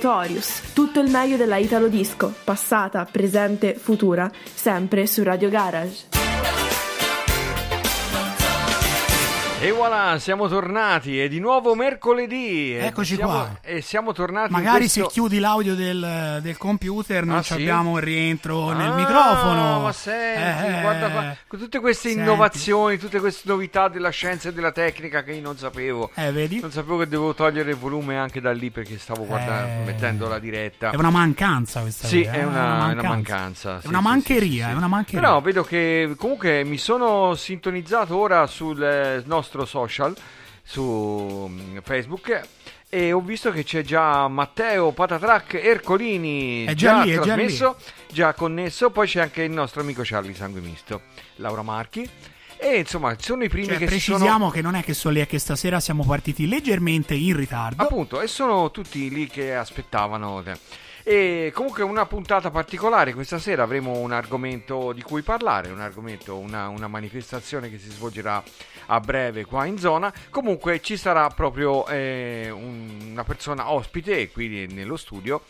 Notorious, tutto il meglio della Italo Disco, passata, presente, futura, sempre su Radio Garage. E voilà, siamo tornati, è di nuovo mercoledì. Eccoci siamo- qua. E siamo tornati. Magari questo- se chiudi l'audio del, del computer non Ah, sì? abbiamo il rientro nel Ah, microfono. Ma senti, Eh, guarda qua, con tutte queste senti. innovazioni, tutte queste novità della scienza e della tecnica che io non sapevo. Eh, vedi? Non sapevo che dovevo togliere il volume anche da lì perché stavo guardando, Eh. mettendo la diretta. È una mancanza questa Sì, qui, è eh, una, è una mancanza. È sì, una sì, mancheria, è una mancheria. Però vedo che comunque mi sono sintonizzato ora sul eh, nostro social, su mm, Facebook. E ho visto che c'è già Matteo Patatrac Ercolini È già lì, è già trasmesso, già connesso. Poi c'è anche il nostro amico Charlie Sangue Misto, Laura Marchi. E insomma, sono i primi Cioè, che si precisiamo sono. che non è che solo lì, è che stasera siamo partiti leggermente in ritardo. Appunto, e sono tutti lì che aspettavano. E comunque una puntata particolare, questa sera avremo un argomento di cui parlare, un argomento, una, una manifestazione che si svolgerà a breve qua in zona. Comunque ci sarà proprio eh, un- una persona ospite qui nello studio.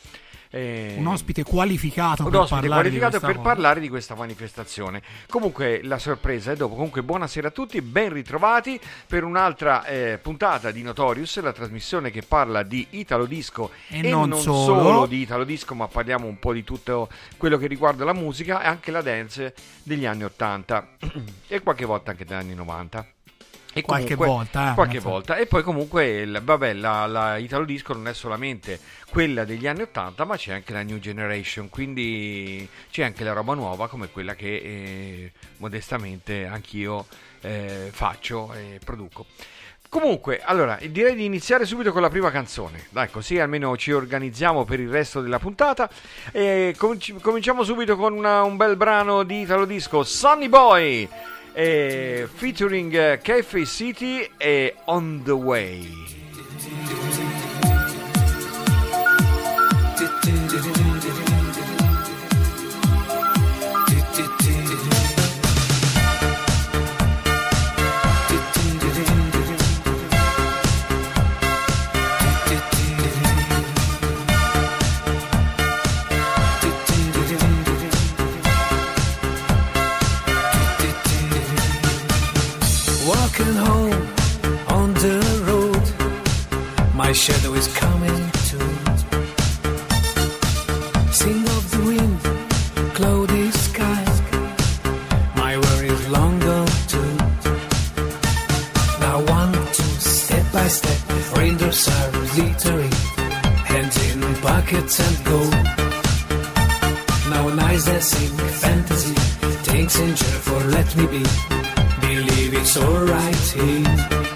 eh, Un ospite qualificato un per ospite parlare di qualificato questa per parlare di questa manifestazione. Comunque la sorpresa è dopo. Comunque buonasera a tutti, ben ritrovati per un'altra eh, puntata di Notorious, la trasmissione che parla di Italo Disco E non solo. di Italo Disco, ma parliamo un po' di tutto quello che riguarda la musica e anche la dance degli anni 80 e qualche volta anche degli anni 90. E Qualche comunque- volta, eh, qualche volta. E poi comunque, il- vabbè, la, la Italo Disco non è solamente quella degli anni 80, ma c'è anche la New Generation, quindi c'è anche la roba nuova come quella che eh, modestamente anch'io eh, faccio e produco. Comunque, allora, direi di iniziare subito con la prima canzone. Dai, così almeno ci organizziamo per il resto della puntata. E cominci- cominciamo subito con una- un bel brano di Italo Disco, Sunny Boy, featuring eh, Cafe City e On the Way. My shadow is coming too. Sing of the wind, cloudy sky, my worries long gone too. Now one, two, step by step, raindrops are glittering, hands in buckets and go. Now nice dancing, fantasy, takes in for let me be believe it's alright here.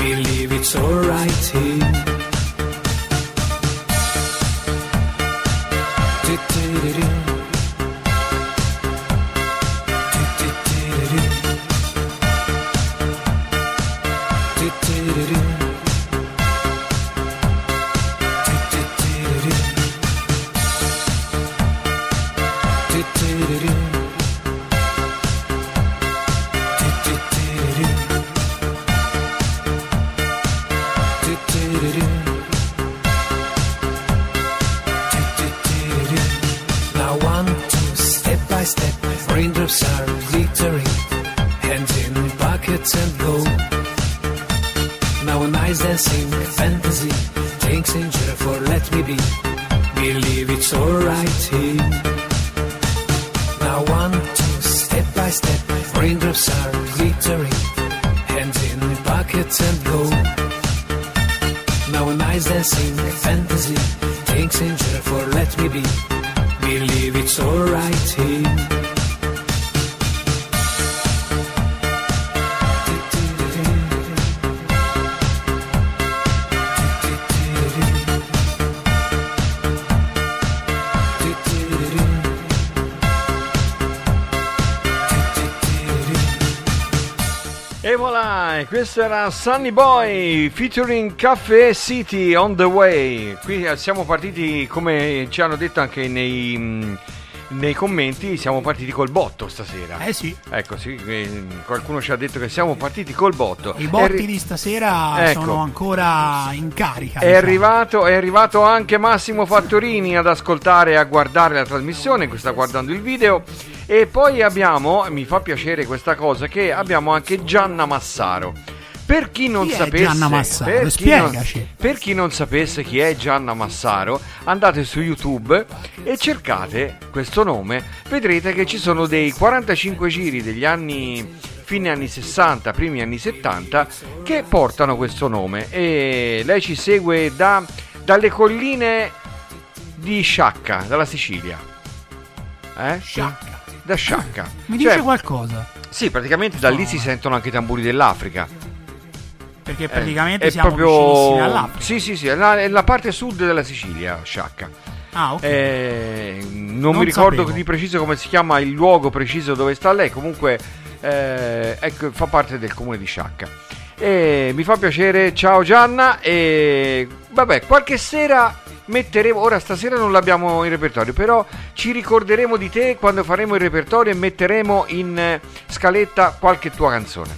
Believe it's alright here. Questo era Sunny Boy featuring Cafe City on the way. Qui eh, siamo partiti, come ci hanno detto anche nei, mm, nei commenti, siamo partiti col botto stasera. Eh sì, Ecco, sì, eh, qualcuno ci ha detto che siamo partiti col botto. i botti arri- di stasera Ecco. sono ancora in carica. È diciamo. arrivato, è arrivato anche Massimo Fattorini ad ascoltare e a guardare la trasmissione, qui sta guardando il video. E poi abbiamo, mi fa piacere questa cosa, che abbiamo anche Gianna Massaro. Per chi non Chi sapesse, Gianna Massaro? per chi non- per chi non sapesse chi è Gianna Massaro, andate su YouTube e cercate questo nome, vedrete che ci sono dei 45 giri degli anni fine anni 60, primi anni 70 che portano questo nome e lei ci segue da- dalle colline di Sciacca, dalla Sicilia. Eh? Sciacca. Da Sciacca. Mi Cioè, dice qualcosa? Sì, praticamente da lì si sentono anche i tamburi dell'Africa. Perché Eh, praticamente è siamo proprio vicinissimi all'Africa. Sì, sì, sì, è la, è la parte sud della Sicilia, Sciacca. Ah, ok. Eh, non, Non mi ricordo sapevo. di preciso come si chiama il luogo preciso dove sta lei, comunque eh, ecco, fa parte del comune di Sciacca. E mi fa piacere, ciao Gianna. E vabbè, qualche sera metteremo, ora stasera non l'abbiamo in repertorio, però ci ricorderemo di te quando faremo il repertorio e metteremo in eh, scaletta qualche tua canzone.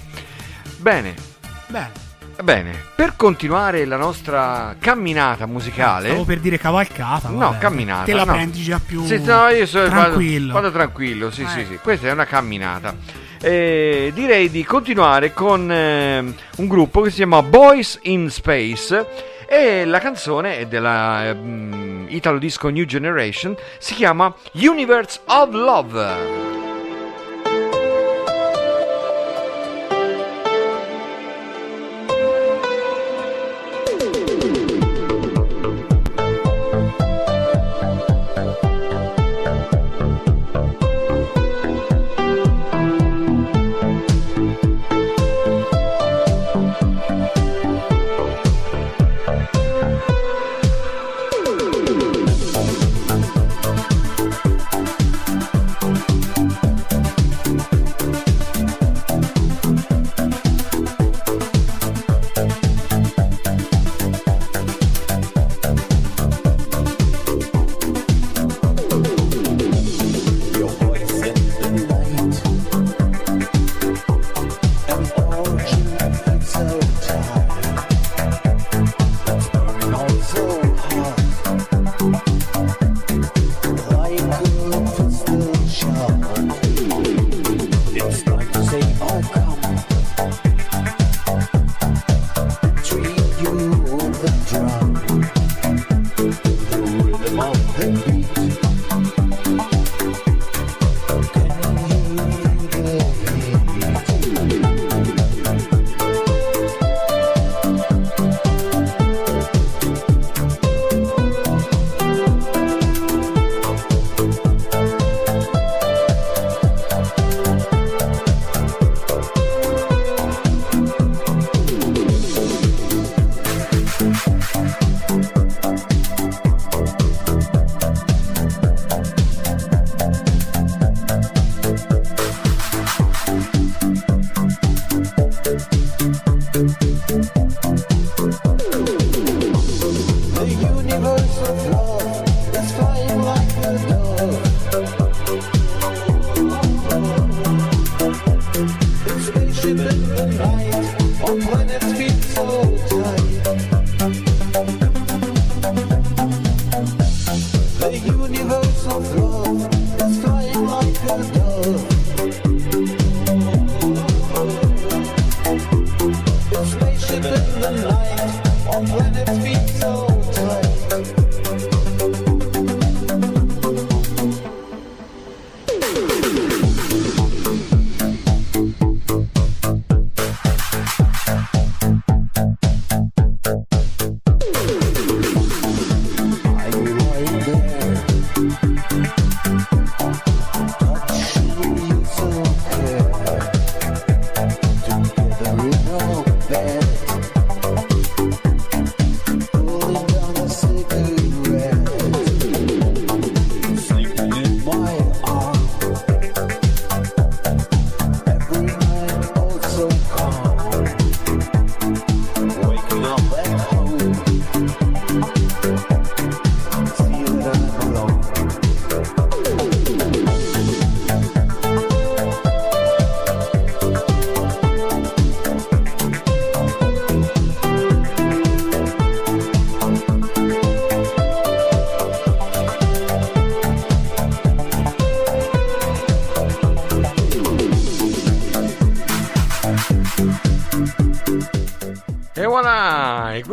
Bene, Bene. Bene, per continuare la nostra camminata musicale. Stavo per dire cavalcata. No, vabbè. camminata. Te la no. prendi già più Sì, no, io so- vado- tranquillo. Vado, tranquillo, sì, sì, Eh. sì. Questa è una camminata. Eh, direi di continuare con ehm, un gruppo che si chiama Boys in Space. E la canzone è della ehm, Italo Disco New Generation. Si chiama Universe of Love.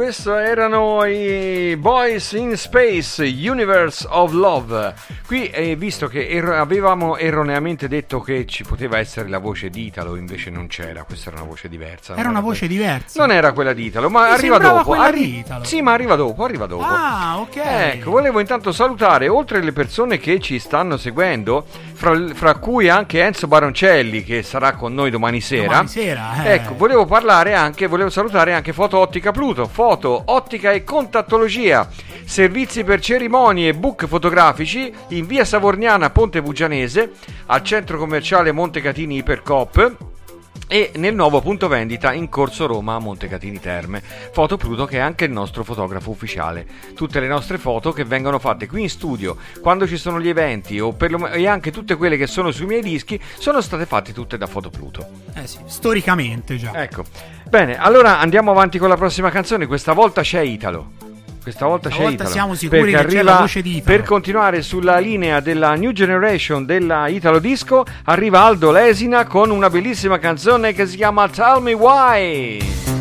Questo erano i Boys in Space, Universe of Love. Qui, eh, visto che er- avevamo erroneamente detto che ci poteva essere la voce di Italo, invece non c'era, questa era una voce diversa. non Era una quella- voce diversa. Non era quella di Italo, ma Mi arriva dopo. quella arri- di Italo. Sì, ma arriva dopo, arriva dopo. Ah, ok. Ecco, volevo intanto salutare, oltre alle persone che ci stanno seguendo, fra, fra cui anche Enzo Baroncelli, che sarà con noi domani sera. Domani sera, eh. Ecco, volevo parlare anche, volevo salutare anche Foto Ottica Pluto, foto, ottica e contattologia, servizi per cerimonie e book fotografici in via Savorniana, Ponte Bugianese, al centro commerciale Montecatini Ipercoop e nel nuovo punto vendita in Corso Roma a Montecatini Terme. Foto Pluto che è anche il nostro fotografo ufficiale. Tutte le nostre foto che vengono fatte qui in studio, quando ci sono gli eventi o perlomeno- e anche tutte quelle che sono sui miei dischi sono state fatte tutte da Foto Pluto. Eh sì, storicamente già. Ecco. Bene, allora andiamo avanti con la prossima canzone. Questa volta c'è Italo. Questa volta c'è Stavolta Italo. siamo sicuri che c'è arriva, la voce di Italo. Per continuare sulla linea della New Generation della Italo Disco, arriva Aldo Lesina con una bellissima canzone che si chiama Tell Me Why.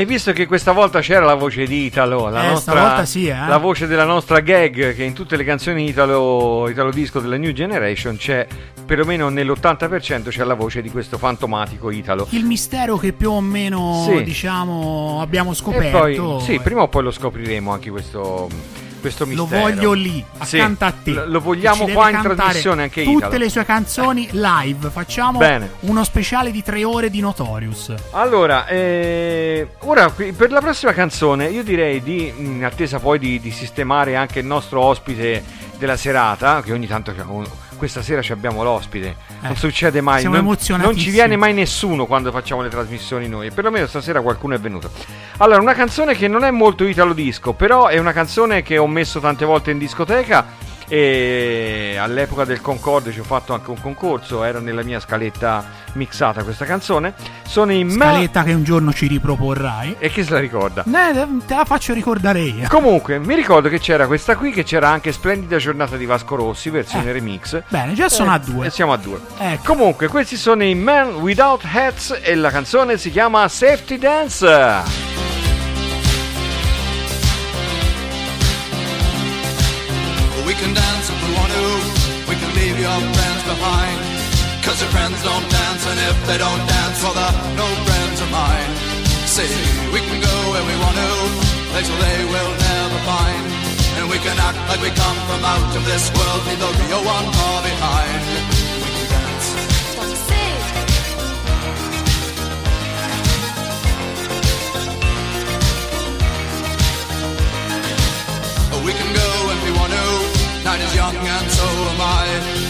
E visto che questa volta c'era la voce di Italo, la, Eh, nostra, sì, eh. la voce della nostra gag, che in tutte le canzoni Italo, Italo Disco della New Generation c'è, perlomeno nell'80% c'è la voce di questo fantomatico Italo. Il mistero che più o meno, Sì. diciamo, abbiamo scoperto. poi, sì, prima o poi lo scopriremo anche questo, questo Lo mistero. voglio lì, Sì, accanto a te. lo- lo vogliamo qua in trasmissione anche Tutte Italo. le sue canzoni live. Facciamo Bene. uno speciale di tre ore di Notorious. Allora, eh, ora per la prossima canzone io direi di, in attesa poi di, di sistemare anche il nostro ospite della serata, che ogni tanto questa sera ci abbiamo l'ospite, non Eh, succede mai, siamo non, non ci viene mai nessuno quando facciamo le trasmissioni noi, perlomeno stasera qualcuno è venuto. Allora, una canzone che non è molto italo disco, però è una canzone che ho messo tante volte in discoteca e all'epoca del Concorde ci ho fatto anche un concorso, era nella mia scaletta mixata questa canzone. Sono i Ma- Scaletta che un giorno ci riproporrai. e chi se la ricorda? Eh, te la faccio ricordare io. Comunque, mi ricordo che c'era questa qui, che c'era anche Splendida giornata di Vasco Rossi, versione Eh. remix. Bene, già sono Eh, a due. E siamo a due. Ecco. Comunque, questi sono i Man Without Hats e la canzone si chiama Safety Dance. Your friends behind. Cause your friends don't dance, and if they don't dance, well, they're no friends of mine. See, we can go where we want to, places they will never find. And we can act like we come from out of this world, leave the real one far behind. We can dance. We can go if we want to. Night is young and so am I.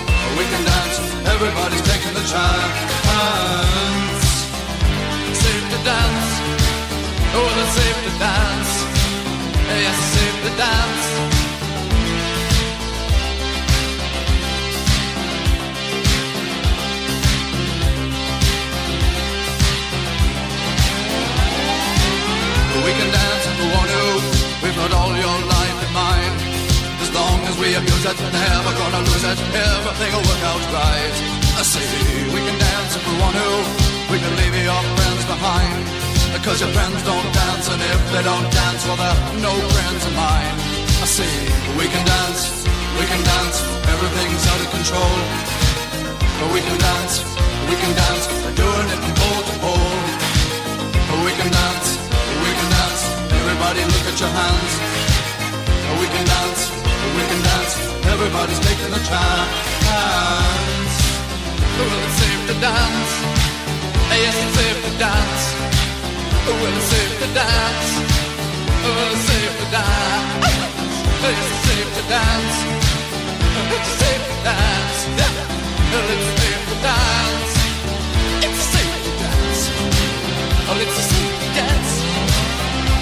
we can dance, everybody's taking the chance. Safe to dance, oh, it's safe to dance. Yes, safe to dance. We can dance if we want to. We've got all your life in mind. Long as we abuse it, never gonna lose it. Everything will work out right. I say we can dance if we want to. We can leave your friends behind. Because your friends don't dance, and if they don't dance, well, they're no friends of mine. I say we can dance, we can dance. Everything's out of control. But we can dance, we can dance. We're doing it from pole to pole. We can dance, we can dance. Everybody look at your hands. We can dance, we can dance. Everybody's taking a chance. Well, it's safe to dance. Yes, it's safe to dance. Well, it's safe to dance. Well, it's safe to dance. Yes, it's safe to dance. It's safe to dance. Well, it's safe to dance. It's safe to dance. Oh, it's a safety dance.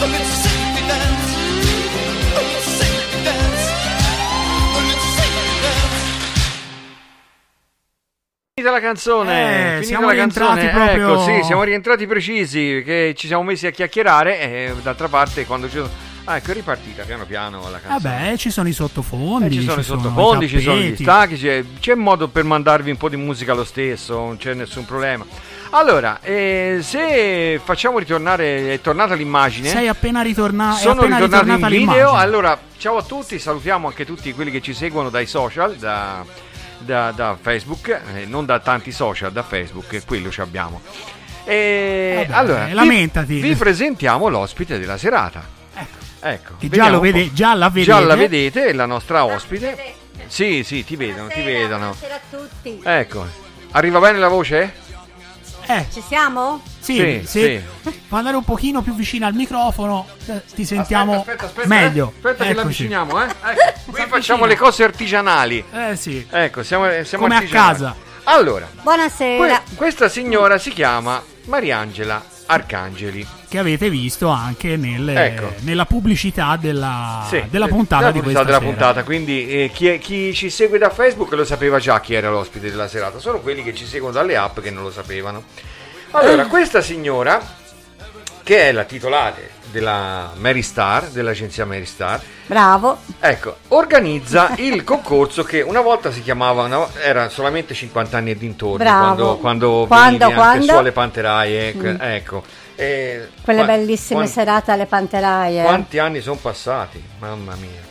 Oh, it's a safety dance. Finita la canzone, Eh, finita siamo la rientrati canzone. proprio- Ecco, sì, siamo rientrati precisi, che ci siamo messi a chiacchierare e d'altra parte quando ci sono... Ah, ecco, è ripartita piano piano la canzone. Vabbè, ci sono i sottofondi. Eh, ci sono i i sottofondi, ci sono gli stacchi, c'è, c'è modo per mandarvi un po' di musica lo stesso, non c'è nessun problema. Allora, eh, se facciamo ritornare, è tornata l'immagine, Sei appena ritornato. sono appena ritornato in video, l'immagine. allora ciao a tutti, salutiamo anche tutti quelli che ci seguono dai social, da, da- da Facebook, eh, non da tanti social, da Facebook, e quello ci abbiamo. E Vabbè, allora, vi- lamentati. Vi, presentiamo l'ospite della serata. Ecco, Che già, lo vede, già la vedete. Già la vedete, è la nostra ospite. Sì, sì, ti vedono, ti vedono. Buonasera a tutti. Ecco, arriva bene la voce? Eh, Ci siamo? sì, Sì, sì. Puoi andare un pochino più vicino al microfono, eh, ti sentiamo Aspetta, aspetta, aspetta, meglio. eh. Aspetta che Eccoci. l'avviciniamo, eh. Ecco, qui facciamo le cose artigianali. Eh sì. Ecco, siamo, siamo Come a casa. Allora, Buonasera. que- questa signora si chiama Mariangela Arcangeli. Che avete visto anche nel- Ecco. nella pubblicità della, Sì, della eh, puntata della di questa della sera. puntata. Quindi eh, chi, è- chi ci segue da Facebook lo sapeva già chi era l'ospite della serata, solo quelli che ci seguono dalle app che non lo sapevano. Allora, questa signora, che è la titolare della Mary Star, dell'agenzia Mary Star, Bravo. ecco, organizza il concorso che una volta si chiamava, no, era solamente 50 anni e dintorni, Bravo. quando, quando, Quando, venivi anche quando? su alle Panteraie, ecco, ecco. E Quelle qua- bellissime quan- serate alle panteraie. Quanti anni sono passati? Mamma mia.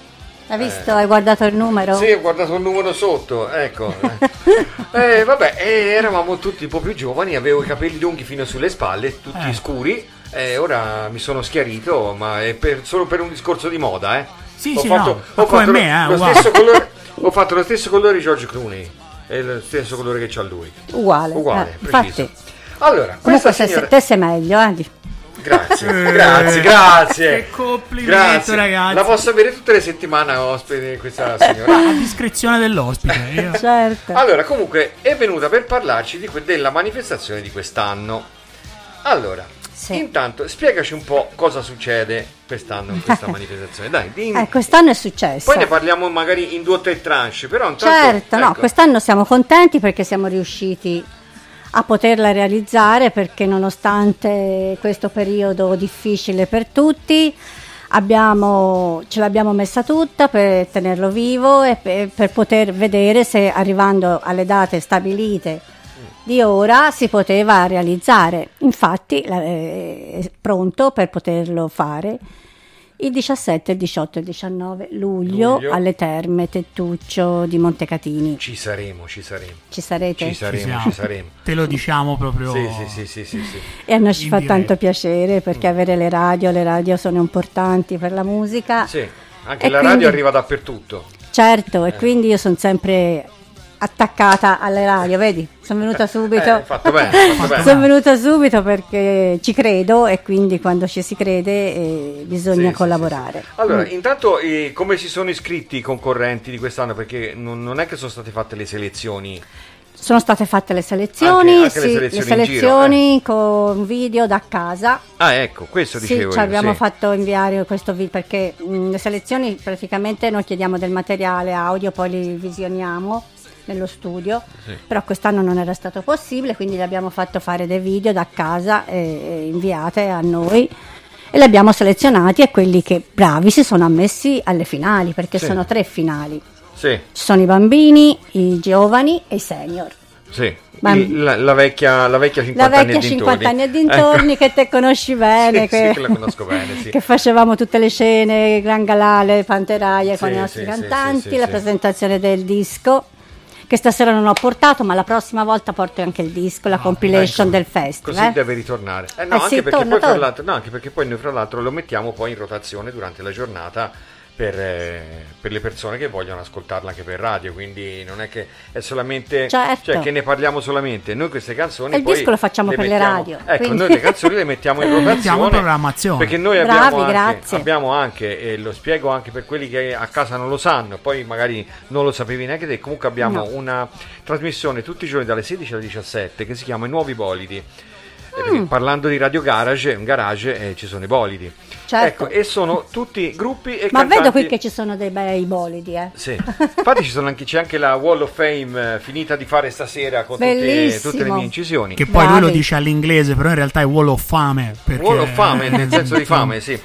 Hai visto? Hai guardato il numero? Sì, ho guardato il numero sotto, ecco. eh, vabbè, eh, eravamo tutti un po' più giovani, avevo i capelli lunghi fino sulle spalle, tutti Eh. scuri. E ora mi sono schiarito, ma è per- solo per un discorso di moda, eh. Sì, ho sì, fatto, no, ho come fatto me, eh, stesso colore, ho fatto lo stesso colore di George Clooney, è lo stesso colore che c'ha lui. Uguale. Uguale, eh, preciso. infatti, Allora, comunque questa se, signora... te sei meglio, eh. Grazie, Eh, grazie, grazie. che complimento, Grazie. ragazzi. La posso avere tutte le settimane ospite questa signora. A discrezione dell'ospite. io- Certo. Allora, comunque è venuta per parlarci di que- della manifestazione di quest'anno. Allora, Sì. intanto spiegaci un po' cosa succede quest'anno in questa manifestazione. Dai, di- Eh, quest'anno è successo. poi ne parliamo magari in due o tre tranche, però intanto Certo, no, ecco, quest'anno siamo contenti perché siamo riusciti a poterla realizzare perché nonostante questo periodo difficile per tutti abbiamo- ce l'abbiamo messa tutta per tenerlo vivo e per, per poter vedere se arrivando alle date stabilite di ora si poteva realizzare. Infatti la- è pronto per poterlo fare il 17, il 18 e il 19 luglio, Luglio. alle terme Tettuccio di Montecatini. ci saremo, ci saremo. Ci sarete? Ci Ci saremo, siamo. ci saremo. Te lo diciamo proprio. Sì, sì, sì, sì, sì, sì. E a noi ci fa diretta. tanto piacere perché avere le radio, le radio sono importanti per la musica. Sì, anche E la quindi- radio arriva dappertutto. Certo, e quindi io sono sempre attaccata alle radio, vedi? Sono venuta subito. Eh, fatto bene, fatto bene. Sono venuta subito perché ci credo e quindi quando ci si crede eh, bisogna Sì, sì, collaborare. sì, sì. Allora, Mm. intanto eh, come si sono iscritti i concorrenti di quest'anno? Perché non, non è che sono state fatte le selezioni. Sono state fatte le selezioni, Anche- anche le sì, selezioni in selezioni con video da casa. Ah, ecco, questo Sì, dicevo ci io, abbiamo sì. fatto inviare questo video perché mh, le selezioni praticamente noi chiediamo del materiale audio, poi li visioniamo nello studio, Sì. però quest'anno non era stato possibile, quindi gli abbiamo fatto fare dei video da casa e, e inviate a noi e li abbiamo selezionati e quelli che bravi si sono ammessi alle finali, perché Sì. sono tre finali. Sì, Ci sono i bambini, i giovani e i senior. sì. Il- la, la vecchia, la vecchia 50 La vecchia anni e 50 anni e dintorni. dintorni Ecco. che te conosci bene, Sì, che, sì, che la conosco bene, che facevamo tutte le scene, Gran Galale, Panteraia con Sì, i nostri cantanti, la presentazione del disco che stasera non ho portato, ma la prossima volta porto anche il disco, la compilation del Così festival. deve ritornare. Eh no, Eh anche, sì, perché torna, poi, torna. no, anche perché poi noi fra l'altro lo mettiamo poi in rotazione durante la giornata per, eh, per le persone che vogliono ascoltarla anche per radio, quindi non è che è solamente Certo. cioè che ne parliamo solamente. Noi queste canzoni E il poi disco lo facciamo le per le mettiamo- radio, Ecco, quindi- noi le canzoni le mettiamo in in programmazione. Perché noi Bravi, abbiamo anche, abbiamo anche, e lo spiego anche per quelli che a casa non lo sanno, poi magari non lo sapevi neanche te, comunque abbiamo No. una trasmissione tutti i giorni dalle 16 alle 17 che si chiama I Nuovi Bolidi. Eh, Mm. Parlando di Radio Garage, un garage eh, ci sono i bolidi. Certo. Ecco, e sono tutti gruppi e Ma cantanti. vedo qui che ci sono dei bei bolidi, eh. Sì. Infatti ci sono anche, c'è anche la Wall of Fame eh, finita di fare stasera con tutte, tutte le mie incisioni. Che poi lui lo Bravi. dice all'inglese, però in realtà è Wall of Fame. Perché... Wall of fame, nel senso di fame, sì.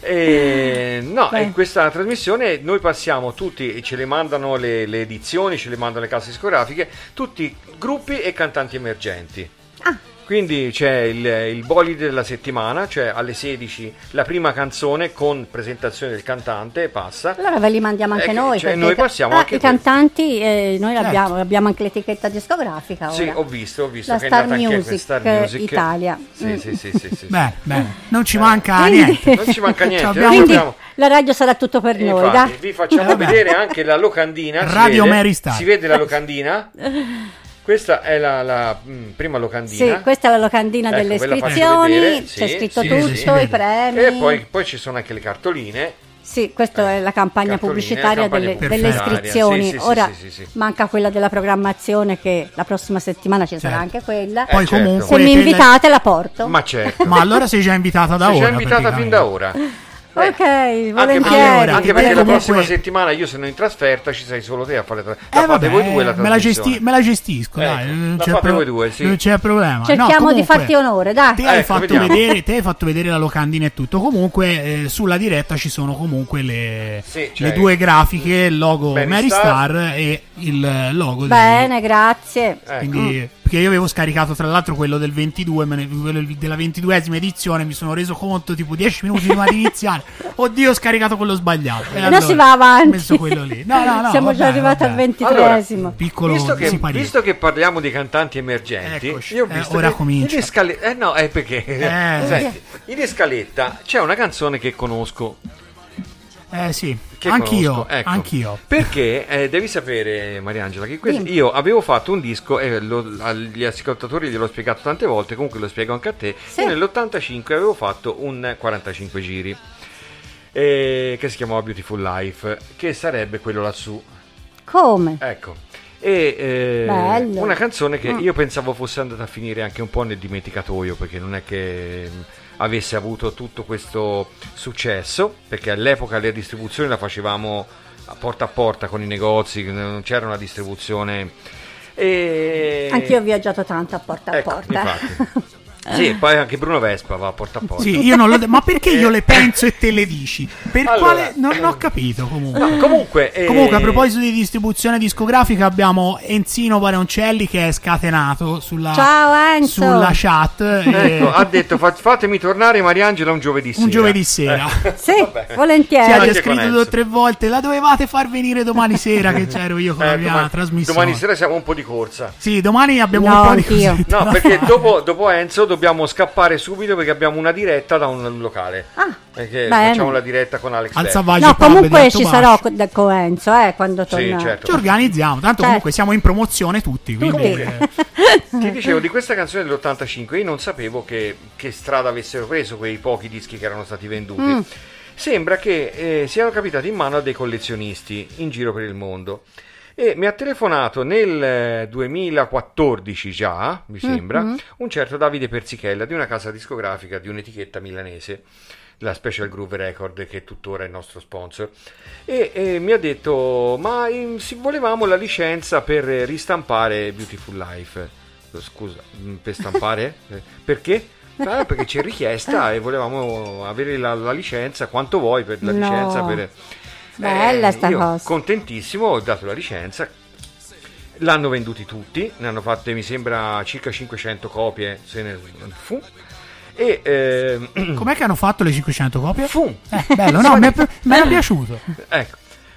E, no, Beh. in questa trasmissione noi passiamo tutti, e ce le mandano le, le edizioni, ce le mandano le case discografiche, tutti gruppi e cantanti emergenti. Ah. Quindi c'è il, il bolide della settimana, cioè alle 16 la prima canzone con presentazione del cantante e passa. Allora ve li mandiamo anche Eh, noi. cioè, perché noi passiamo ah, anche I quelli. cantanti, eh, noi Certo. abbiamo, abbiamo anche l'etichetta discografica. Sì, ora. ho visto, ho visto La che è Star andata anche Music, questa Star Music Italia. Sì, Mm. sì, sì, sì, sì, sì. Beh, bene. Non ci manca Quindi- niente. Non ci manca niente. Ci noi abbiamo- Quindi abbiamo- la radio sarà tutto per noi, Infatti, dai. vi facciamo Vabbè. vedere anche la locandina. si Radio vede? Mary Star. Si vede la locandina? Questa è la, la, mm, prima locandina. Sì, questa è la locandina Ecco, delle iscrizioni, vedere. c'è Sì, scritto sì, tutto, sì, i premi. E poi, poi ci sono anche le cartoline. Sì, questa è la campagna pubblicitaria delle, delle iscrizioni. sì, sì, sì, Ora sì, sì, sì. manca quella della programmazione che la prossima settimana ci sarà Certo. anche quella. Eh, Poi certo. comunque Se mi invitate la porto. Ma certo. Ma allora sei già invitata da Sei ora. già invitata fin da ora. Ok, Anche volentieri. perché, Allora, anche perché la comunque- prossima settimana io sono in trasferta, ci sei solo te a fare la, tra- la Eh, fate vabbè, voi due la me la, gesti- me la gestisco, Ecco, dai, non la c'è, fate voi due, sì. non c'è problema. No, Cerchiamo di comunque, farti onore, dai. Te hai, Ecco, fatto vediamo. vedere, te hai fatto vedere la locandina e tutto. Comunque, eh, sulla diretta ci sono comunque le, Sì, cioè- le due grafiche: il logo Mary Star. Star e il logo del- Bene, grazie. Ecco. Quindi, perché io avevo scaricato tra l'altro quello del 22, me ne- quello della 22esima edizione. Mi sono reso conto tipo 10 minuti prima di iniziare. Oddio, ho scaricato quello sbagliato. E non si va avanti. Ho messo quello lì. No, no, no. Siamo vabbè, già arrivati al vabbè. ventitreesimo. Piccolo Visto che, visto che parliamo di cantanti emergenti, Eccoci, io ho eh, visto ora che comincia. in escale- eh no, è perché Eh. Senti, in escaletta c'è una canzone che conosco. Eh sì, anch'io, ecco. anch'io. Perché eh, devi sapere, Mariangela, che questo- io avevo fatto un disco e lo- agli ascoltatori gliel'ho spiegato tante volte, comunque lo spiego anche a te. Sì. Io nell'85 avevo fatto un 45 giri eh, che si chiamava Beautiful Life, che sarebbe quello lassù. Come? Ecco. E eh, una canzone che Mm. io pensavo fosse andata a finire anche un po' nel dimenticatoio, perché non è che avesse avuto tutto questo successo, perché all'epoca le distribuzioni la facevamo a porta a porta con i negozi, non c'era una distribuzione. E... Anch'io ho viaggiato tanto a porta a Ecco, porta. Sì, poi anche Bruno Vespa va a porta a porta. Sì, io non lo de- ma perché io le penso e te le dici? Per Allora. quale non ho capito comunque. No, comunque, eh, Comunque, a proposito di distribuzione discografica, abbiamo Enzino Baroncelli che è scatenato sulla, Ciao, Enzo. sulla chat. e- ecco, ha detto "Fa- fatemi tornare Mariangela un giovedì sera. un giovedì sera. Sì, Vabbè. Sì, volentieri. ha Anche scritto due o tre volte. La dovevate far venire domani sera, che c'ero io con Eh, la mia domani, trasmissione. domani sera siamo un po' di corsa. Sì, domani abbiamo No, un po' di cosette No, perché dopo, dopo Enzo dobbiamo scappare subito perché abbiamo una diretta da un locale. Ah, Perché bene. facciamo la diretta con Alex No, comunque ci sarò co- da Coenzo, eh, quando Sì, torna. certo. Ci organizziamo, tanto Certo. comunque siamo in promozione tutti. Quindi, Comunque. eh, Ti dicevo di questa canzone dell'85, io non sapevo che, che strada avessero preso quei pochi dischi che erano stati venduti. Mm. Sembra che eh, siano capitati in mano a dei collezionisti in giro per il mondo. E mi ha telefonato nel eh, 2014 già, mi sembra, Mhm. un certo Davide Persichella di una casa discografica di un'etichetta milanese, la Special Groove Record, che tuttora è il nostro sponsor. E, e mi ha detto: Ma eh, si volevamo la licenza per eh, ristampare Beautiful Life. Scusa, mm, per stampare? Eh, Perché? Ah, perché c'è richiesta e volevamo avere la, la licenza, quanto vuoi per la No. licenza. Per... Bella sta io, cosa. Contentissimo, ho dato la licenza. L'hanno venduti tutti, ne hanno fatte mi sembra circa 500 copie, se ne fu. E ehm, com'è che hanno fatto le 500 copie? fu. Eh, bello, no, mi è, mi è piaciuto. Ecco,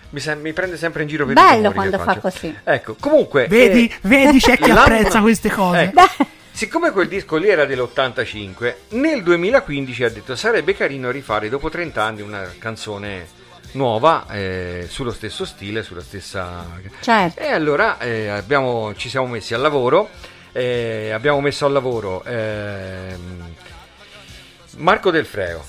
mi, sem- mi prende sempre in giro per i Bello che quando fa faccio. così. Ecco, comunque... Vedi, eh, vedi, c'è chi apprezza queste cose. Ecco, siccome quel disco lì era dell'85, nel 2015 ha detto sarebbe carino rifare dopo 30 anni una canzone nuova eh, sullo stesso stile, sulla stessa... Certo. E allora eh, abbiamo- ci siamo messi al lavoro, eh, abbiamo messo al lavoro ehm, Marco Del Freo,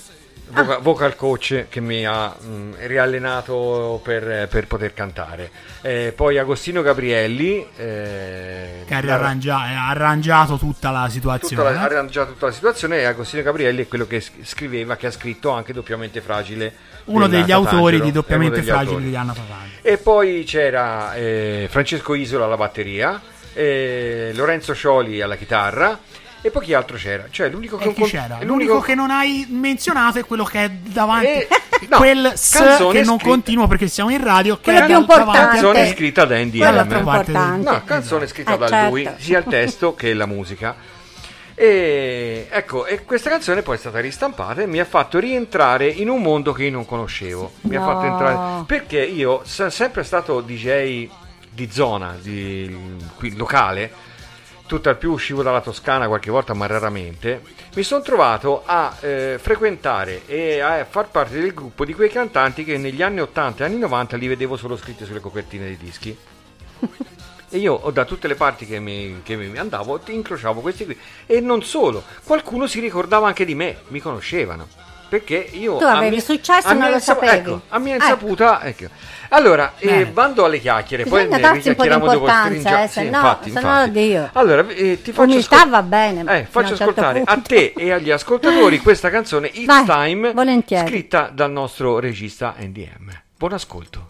voca- vocal coach che mi ha mh, riallenato per, per poter cantare, Eh, poi Agostino Gabrielli, eh, Che ha arrangia- ha arrangiato tutta la situazione. la, ha arrangiato tutta la situazione e Agostino Gabrielli è quello che scriveva, che ha scritto anche Doppiamente Fragile. Uno degli autori Tatangelo, di è uno Doppiamente degli Fragili autori. di Anna Tatangelo. E poi c'era eh, Francesco Isola alla batteria, eh, Lorenzo Scioli alla chitarra e poi chi altro c'era? Cioè l'unico che E chi con- c'era? è L'unico che non hai menzionato è quello che è davanti. Eh, no, quel S che non scritta- continuo perché siamo in radio. Che è più importante. te. canzone scritta da Andy importante. No, canzone scritta Eh, da certo. lui, sia il testo che la musica. E ecco, e questa canzone poi è stata ristampata e mi ha fatto rientrare in un mondo che io non conoscevo. Mi ha No. fatto entrare perché io sono sempre stato DJ di zona, di qui, locale, tutt'al più uscivo dalla Toscana qualche volta, ma raramente. Mi sono trovato a eh, frequentare e a far parte del gruppo di quei cantanti che negli anni 80 e anni 90 li vedevo solo scritti sulle copertine dei dischi. E io da tutte le parti che mi, che mi andavo, incrociavo questi qui. E non solo, qualcuno si ricordava anche di me, mi conoscevano. Perché io Tu a avevi mia- successo a e non lo insap- sapevi. ecco, a mia Ecco. insaputa ecco. allora eh, bando alle chiacchiere Bisogna poi ne richiacchieriamo dopo stringia- eh, sì, no- infatti, infatti. Dio. allora eh, ti faccio Umiltà ascol- va bene, eh, faccio a certo ascoltare a punto. te e agli ascoltatori questa canzone It's Vai, Time volentieri. scritta dal nostro regista NDM buon ascolto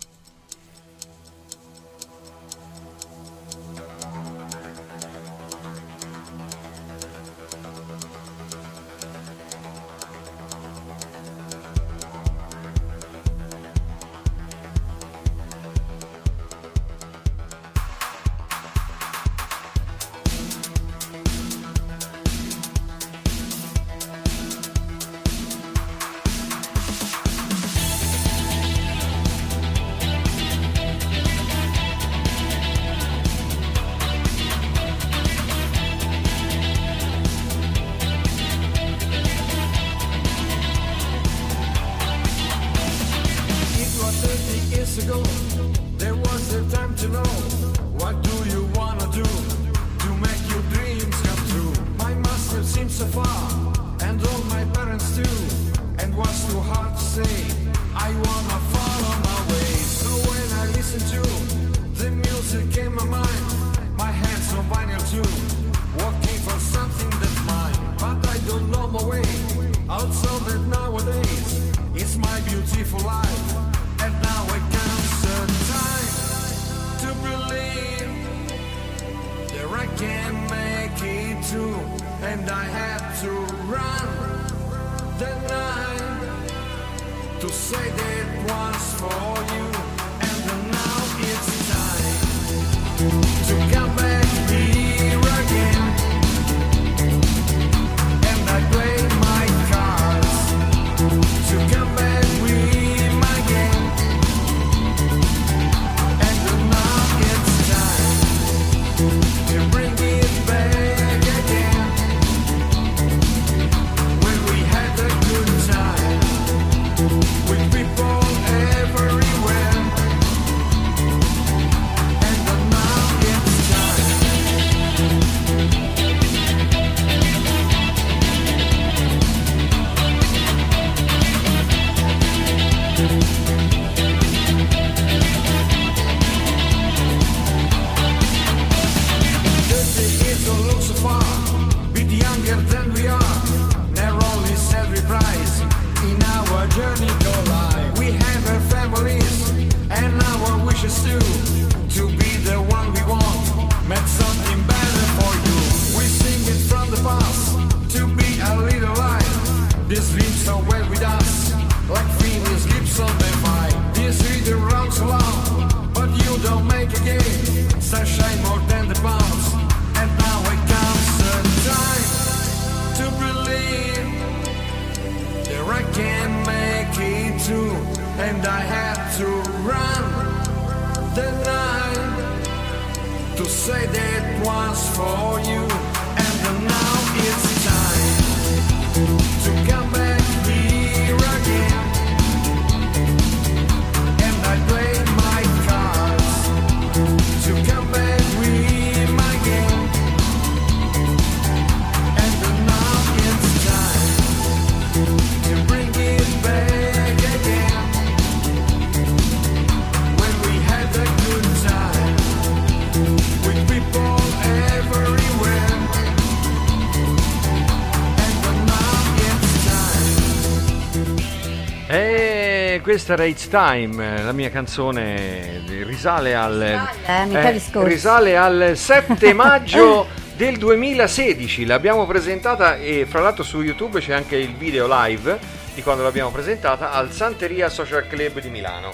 questa era It's Time, la mia canzone risale al, eh, discorsi. risale al 7 maggio del 2016. L'abbiamo presentata e fra l'altro su YouTube c'è anche il video live di quando l'abbiamo presentata al Santeria Social Club di Milano.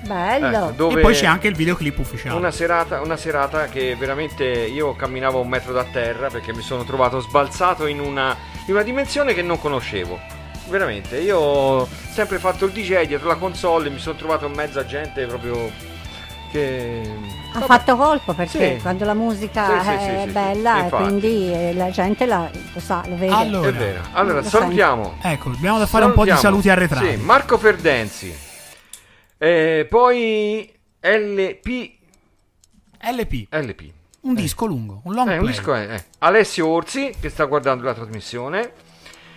Bello. Dove E poi c'è anche il videoclip ufficiale. una serata, una serata che veramente io camminavo un metro da terra perché mi sono trovato sbalzato in una, in una dimensione che non conoscevo. Veramente, io ho sempre fatto il DJ dietro la console e mi sono trovato in mezzo a gente proprio che... Ha Vabbè. fatto colpo perché Sì. quando la musica Sì, sì, è sì, sì, sì. bella e quindi eh, la gente la, lo sa, lo vede. Allora. È vero. Allora, Lo salutiamo. Ecco, dobbiamo da fare un po' di Salutiamo. saluti arretrati. Sì, Marco Ferdenzi. Eh, poi LP LP, LP. un disco lungo, un long Eh, un disco è, eh. Alessio Orsi che sta guardando la trasmissione.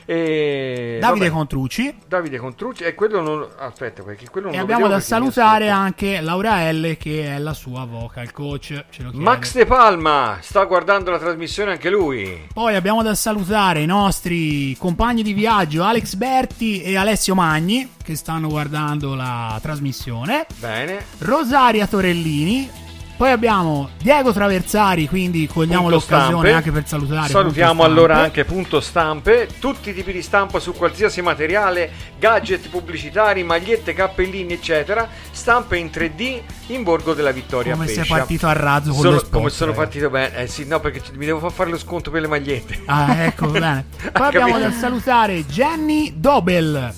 E, Davide vabbè, Contrucci. Davide Contrucci. E quello non. Aspetta, perché quello non E abbiamo da salutare anche Laura L, che è la sua vocal coach. Max De Palma sta guardando la trasmissione anche lui. Poi abbiamo da salutare i nostri compagni di viaggio Alex Berti e Alessio Magni che stanno guardando la trasmissione. Bene. Rosaria Torellini. Poi abbiamo Diego Traversari, quindi cogliamo l'occasione anche per salutare. Salutiamo allora anche Punto Stampe, tutti i tipi di stampa su qualsiasi materiale, gadget pubblicitari, magliette, cappellini, eccetera. Stampe in 3D in Borgo della Vittoria. Come sei partito a razzo con Sono- lo spot, Come sono eh. partito bene? Eh sì, no, perché mi devo far fare lo sconto per le magliette. Ah, ecco, bene. Poi abbiamo capito? da salutare Jenny Dobel.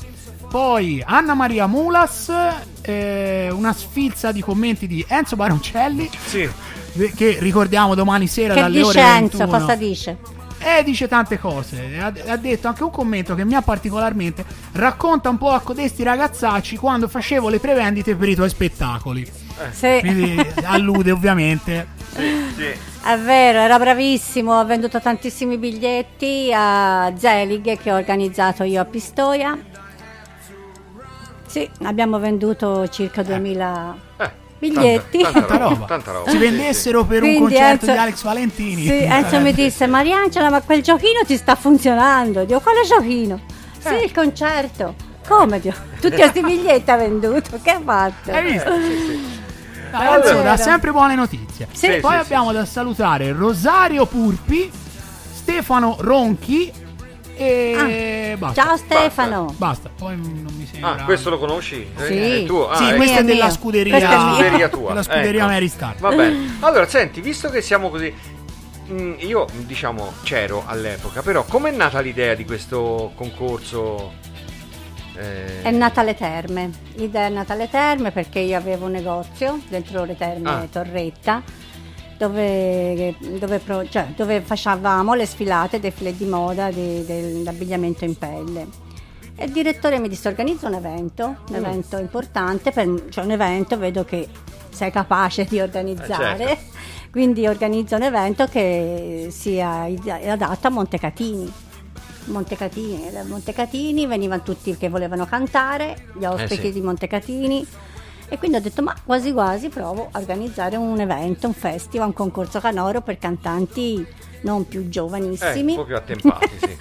Poi Anna Maria Mulas. eh, una sfilza di commenti di Enzo Baroncelli. Sì. eh, Che ricordiamo domani sera Che dalle ore dice Enzo? 21. Cosa dice? E dice tante cose. Ha, ha detto anche un commento che mi ha particolarmente. Racconta un po' a codesti ragazzacci quando facevo le prevendite per i tuoi spettacoli. Sì, Quindi allude ovviamente. è vero, era bravissimo, ha venduto tantissimi biglietti a Zelig che ho organizzato io a Pistoia. Sì, abbiamo venduto circa 2000 Eh, biglietti. Tanta, Tanta roba. Tanta roba. Si sì, vendessero per un Quindi concerto Enzo- di Alex Valentini. Sì, Enzo mi disse, Mariangela, ma quel giochino ti sta funzionando. Dico, quale giochino? Sì, Eh. il concerto. Come? Dio? Tutti questi biglietti ha venduto, che ha fatto? Hai visto? È Enzo vero. dà sempre buone notizie. Sì. Sì, Poi sì, abbiamo da salutare Rosario Purpi, Stefano Ronchi e basta. Ah, Ciao Stefano. Basta, poi non mi sembra. Ah, questo lo conosci? Eh, Sì. è tuo? Ah, Sì, è- questo è della scuderia, Questo è mio. scuderia tua. della scuderia ecco. Mary Star. Va bene. Allora, senti, visto che siamo così. mm, Io, diciamo, c'ero all'epoca, però com'è nata l'idea di questo concorso? Eh, È nata alle terme. L'idea è nata alle terme perché io avevo un negozio dentro le terme Ah. Torretta dove, dove pro- cioè, dove facevamo le sfilate, defile di moda di- dell'abbigliamento in pelle. E il direttore mi disse organizza un evento, un Mm. evento importante, per, cioè un evento vedo che sei capace di organizzare, Eh, certo. quindi organizza un evento che sia adatto a Montecatini. Montecatini, da Montecatini venivano tutti che volevano cantare, gli ospiti Eh sì. di Montecatini e quindi ho detto ma quasi quasi provo a organizzare un evento, un festival, un concorso canoro per cantanti non più eh, giovanissimi. un po' più attempati, sì.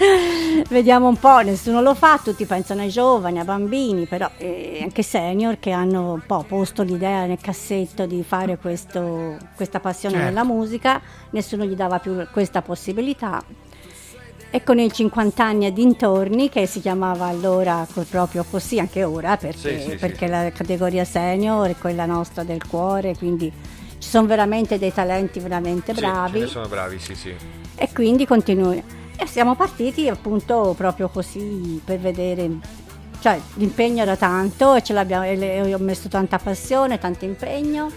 Vediamo un po', nessuno lo fa, tutti pensano ai giovani, ai bambini, però eh, anche senior che hanno un po' posto l'idea nel cassetto di fare questo- questa passione Certo. nella musica, nessuno gli dava più questa possibilità. E con i 50 anni e dintorni, che si chiamava allora proprio così, anche ora, perché, Sì, sì, sì. perché la categoria senior è quella nostra del cuore, quindi ci sono veramente dei talenti veramente Sì, bravi ne sono bravi, sì, sì. e quindi continui. E siamo partiti appunto proprio così per vedere, cioè l'impegno era tanto e, ce l'abbiamo, le- e ho messo tanta passione, tanto impegno.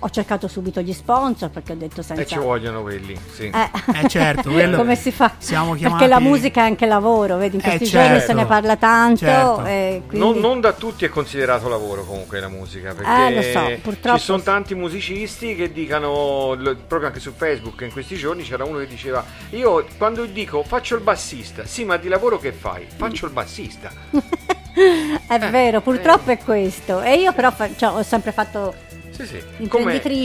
Ho cercato subito gli sponsor perché ho detto senza... E ci vogliono quelli, sì. Eh, Eh, certo, quello- come si fa? siamo Perché chiamati- la musica è anche lavoro, vedi, in Eh, questi certo. giorni se ne parla tanto. Certo. e quindi... Non, non da tutti è considerato lavoro comunque la musica, perché Eh, lo so, purtroppo ci sono tanti musicisti che dicano, lo- proprio anche su Facebook in questi giorni c'era uno che diceva, io quando dico faccio il bassista, sì ma di lavoro che fai? Faccio il bassista. È vero, purtroppo è questo. E io però cioè, ho sempre fatto Sì, sì. imprenditrice,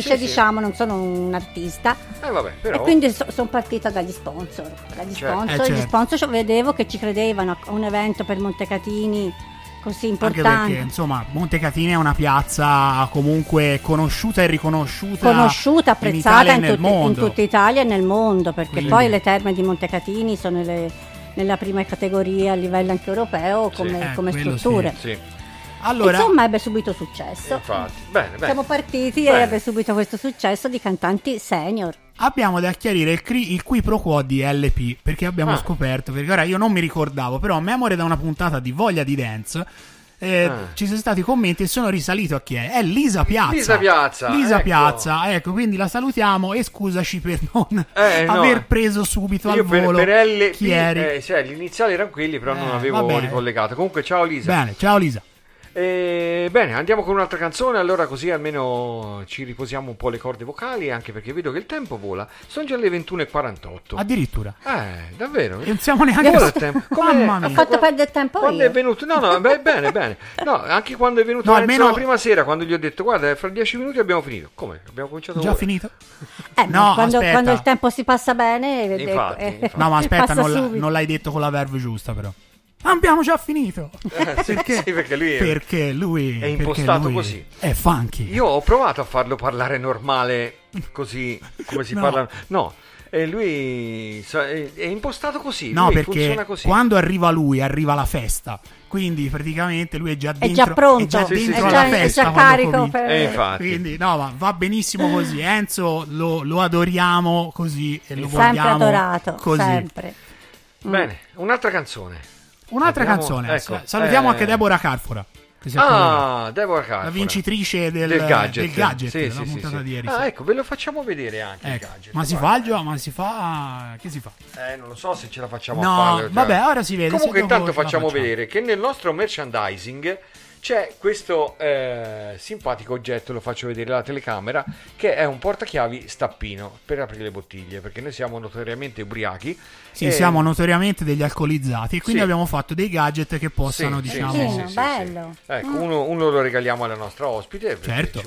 Come- sì, sì. diciamo, non sono un artista. Eh vabbè, però... E quindi sono partita dagli sponsor. Dagli Certo. sponsor, Eh, certo. gli sponsor cioè, vedevo che ci credevano a un evento per Montecatini così Anche importante. perché, insomma, Montecatini è una piazza comunque conosciuta e riconosciuta. conosciuta, in apprezzata in, nel tutti- in tutta Italia e nel mondo, perché Quindi- poi le terme di Montecatini sono le- nella prima categoria a livello anche europeo Sì. come, Eh, come strutture. Sì, Allora, Insomma, ebbe subito successo. infatti. Bene, bene. Siamo partiti Bene. e ebbe subito questo successo di cantanti senior. abbiamo da chiarire il, cri- il qui pro quo di LP perché abbiamo Ah. scoperto perché ora io non mi ricordavo però a memoria da una puntata di Voglia di Dance eh, Ah. ci sono stati commenti e sono risalito a chi è? È Lisa Piazza. Lisa Piazza, Lisa ecco. Piazza, ecco, quindi la salutiamo e scusaci per non Eh, no. aver preso subito Io al per, volo per LP, chi eri. eh, sì, gli iniziali erano quelli, però non Eh, avevo va bene. ricollegato. Comunque, ciao Lisa. Bene, ciao Lisa. E, bene, andiamo con un'altra canzone, allora così almeno ci riposiamo un po' le corde vocali, anche perché vedo che il tempo vola. Sono già le 21.48. Addirittura. Eh, davvero? Non siamo neanche Vola il tempo. Come- Mamma Ho mia. fatto perdere tempo Quando io. è venuto? No, no, beh, bene, bene. No, anche quando è venuto No, almeno- la prima sera, quando gli ho detto, guarda, fra dieci minuti abbiamo finito. Come? Abbiamo cominciato Già ora. finito? Eh, No, quando, aspetta. quando il tempo si passa bene, Infatti, eh, infatti. No, ma aspetta, non, non l'hai detto con la verve giusta, però. Abbiamo già finito. Eh, sì, sì, perché lui è- Perché lui È perché impostato lui così. È funky. Io ho provato a farlo parlare normale, così come si No. parla. No, e lui è, è impostato così. No, lui perché funziona così. quando arriva lui, arriva la festa. Quindi praticamente lui è già È dentro, già pronto, è già Sì, sì, dentro sì, sì. è festa già quando carico comincia. per... Eh, infatti. Quindi, no, ma va benissimo così. Enzo lo, lo adoriamo così e lo sempre vogliamo adorato, così. sempre. Bene, un'altra canzone. Un'altra Abbiamo- canzone. ecco, Salutiamo eh, anche Deborah Carfora. si. Ah, Deborah Carfora. la vincitrice del, del gadget. del gadget Sì, sì, puntata sì. di ieri. Ah, ecco, ve lo facciamo vedere anche il Ecco, gadget. Ma si Guarda. fa il gioco? Ma si fa. Che si fa? Eh, non lo so se ce la facciamo No, a farlo. già. vabbè, ora si vede, Comunque, intanto facciamo facciamo. vedere che nel nostro merchandising c'è questo eh, simpatico oggetto, lo faccio vedere alla telecamera, che è un portachiavi stappino per aprire le bottiglie, perché noi siamo notoriamente ubriachi. Sì, e- siamo notoriamente degli alcolizzati e quindi Sì. abbiamo fatto dei gadget che possano, Sì, diciamo... sì, Carino, sì, sì, bello. sì. Ecco, uno, uno lo regaliamo alla nostra ospite. Certo,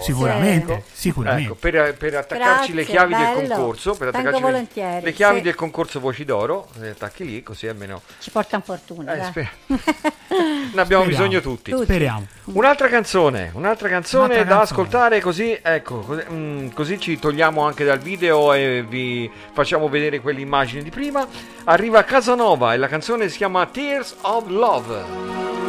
sicuramente, Ecco, sicuramente. Ecco, per, per attaccarci le Grazie, chiavi del bello. concorso, per attaccarci le, volentieri, le chiavi sì. del concorso Voci d'Oro, le attacchi lì, così almeno Ci portano fortuna. eh, sper- ne abbiamo Speriamo. bisogno tutti. Tutti. Speriamo. Un'altra canzone, un'altra canzone Un'altra da canzone. ascoltare così, ecco, così, mm, così ci togliamo anche dal video e vi facciamo vedere quelle immagini di prima. Arriva Casanova e la canzone si chiama Tears of Love.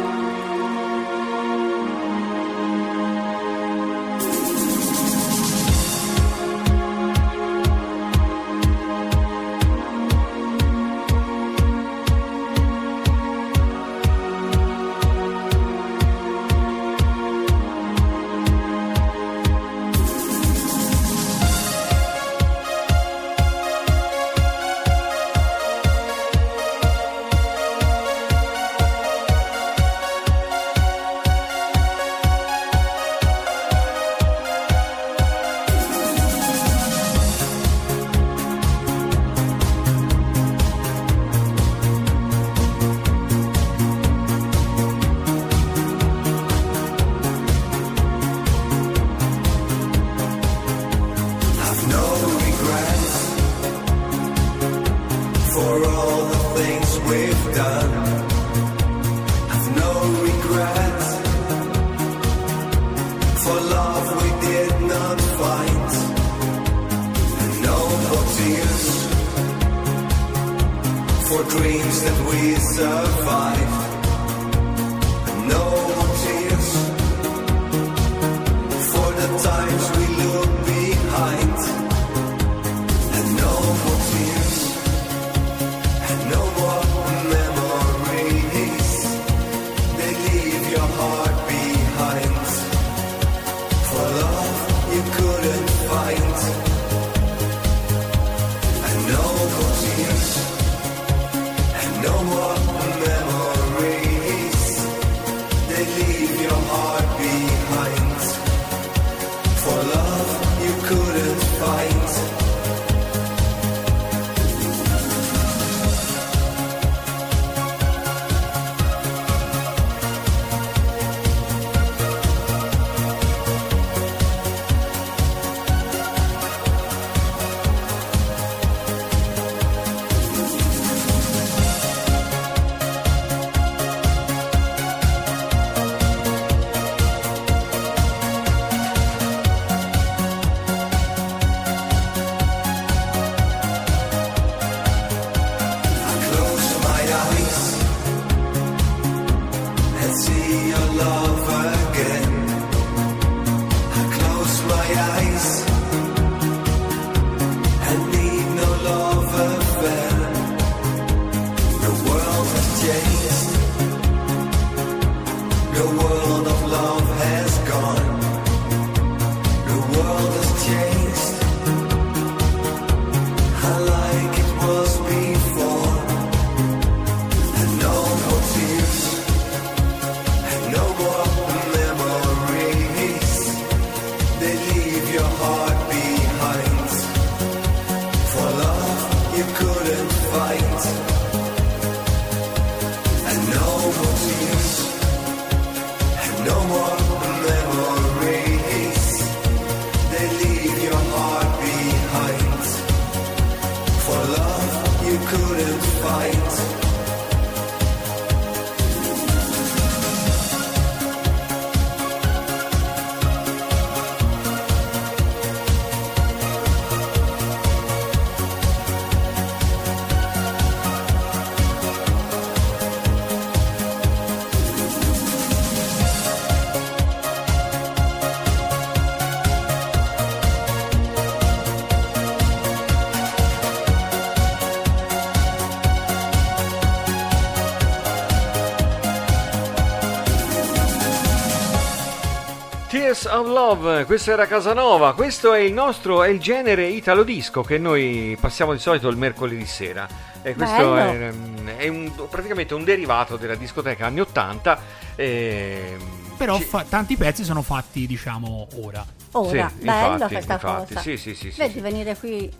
Of Love, questo era Casanova, questo è il nostro, è il genere italo disco che noi passiamo di solito il mercoledì sera. E questo è, Bello. è un- praticamente un derivato della discoteca anni 80. e- Però fa- tanti pezzi sono fatti, diciamo, ora. Ora, Sì, bello infatti, questa infatti, cosa. sì, sì, sì, sì, Vedi, sì. venire qui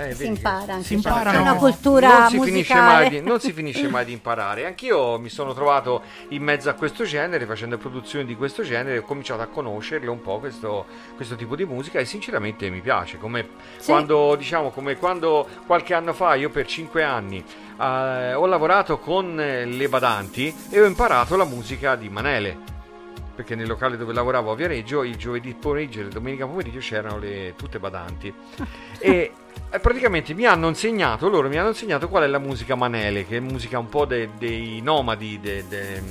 Eh, si impara Si imparano- c'è una cultura non si, finisce mai musicale. di, non si finisce mai di imparare. Anch'io mi sono trovato in mezzo a questo genere, facendo produzioni di questo genere, ho cominciato a conoscerle un po' questo, questo tipo di musica e sinceramente mi piace. Come Sì. quando, diciamo, come quando qualche anno fa io per cinque anni eh, ho lavorato con le badanti e ho imparato la musica di Manele. Perché nel locale dove lavoravo a Viareggio il giovedì pomeriggio e la domenica pomeriggio c'erano le, tutte badanti. E eh, praticamente mi hanno insegnato, loro mi hanno insegnato qual è la musica manele, che è musica un po' de- dei nomadi, de- de-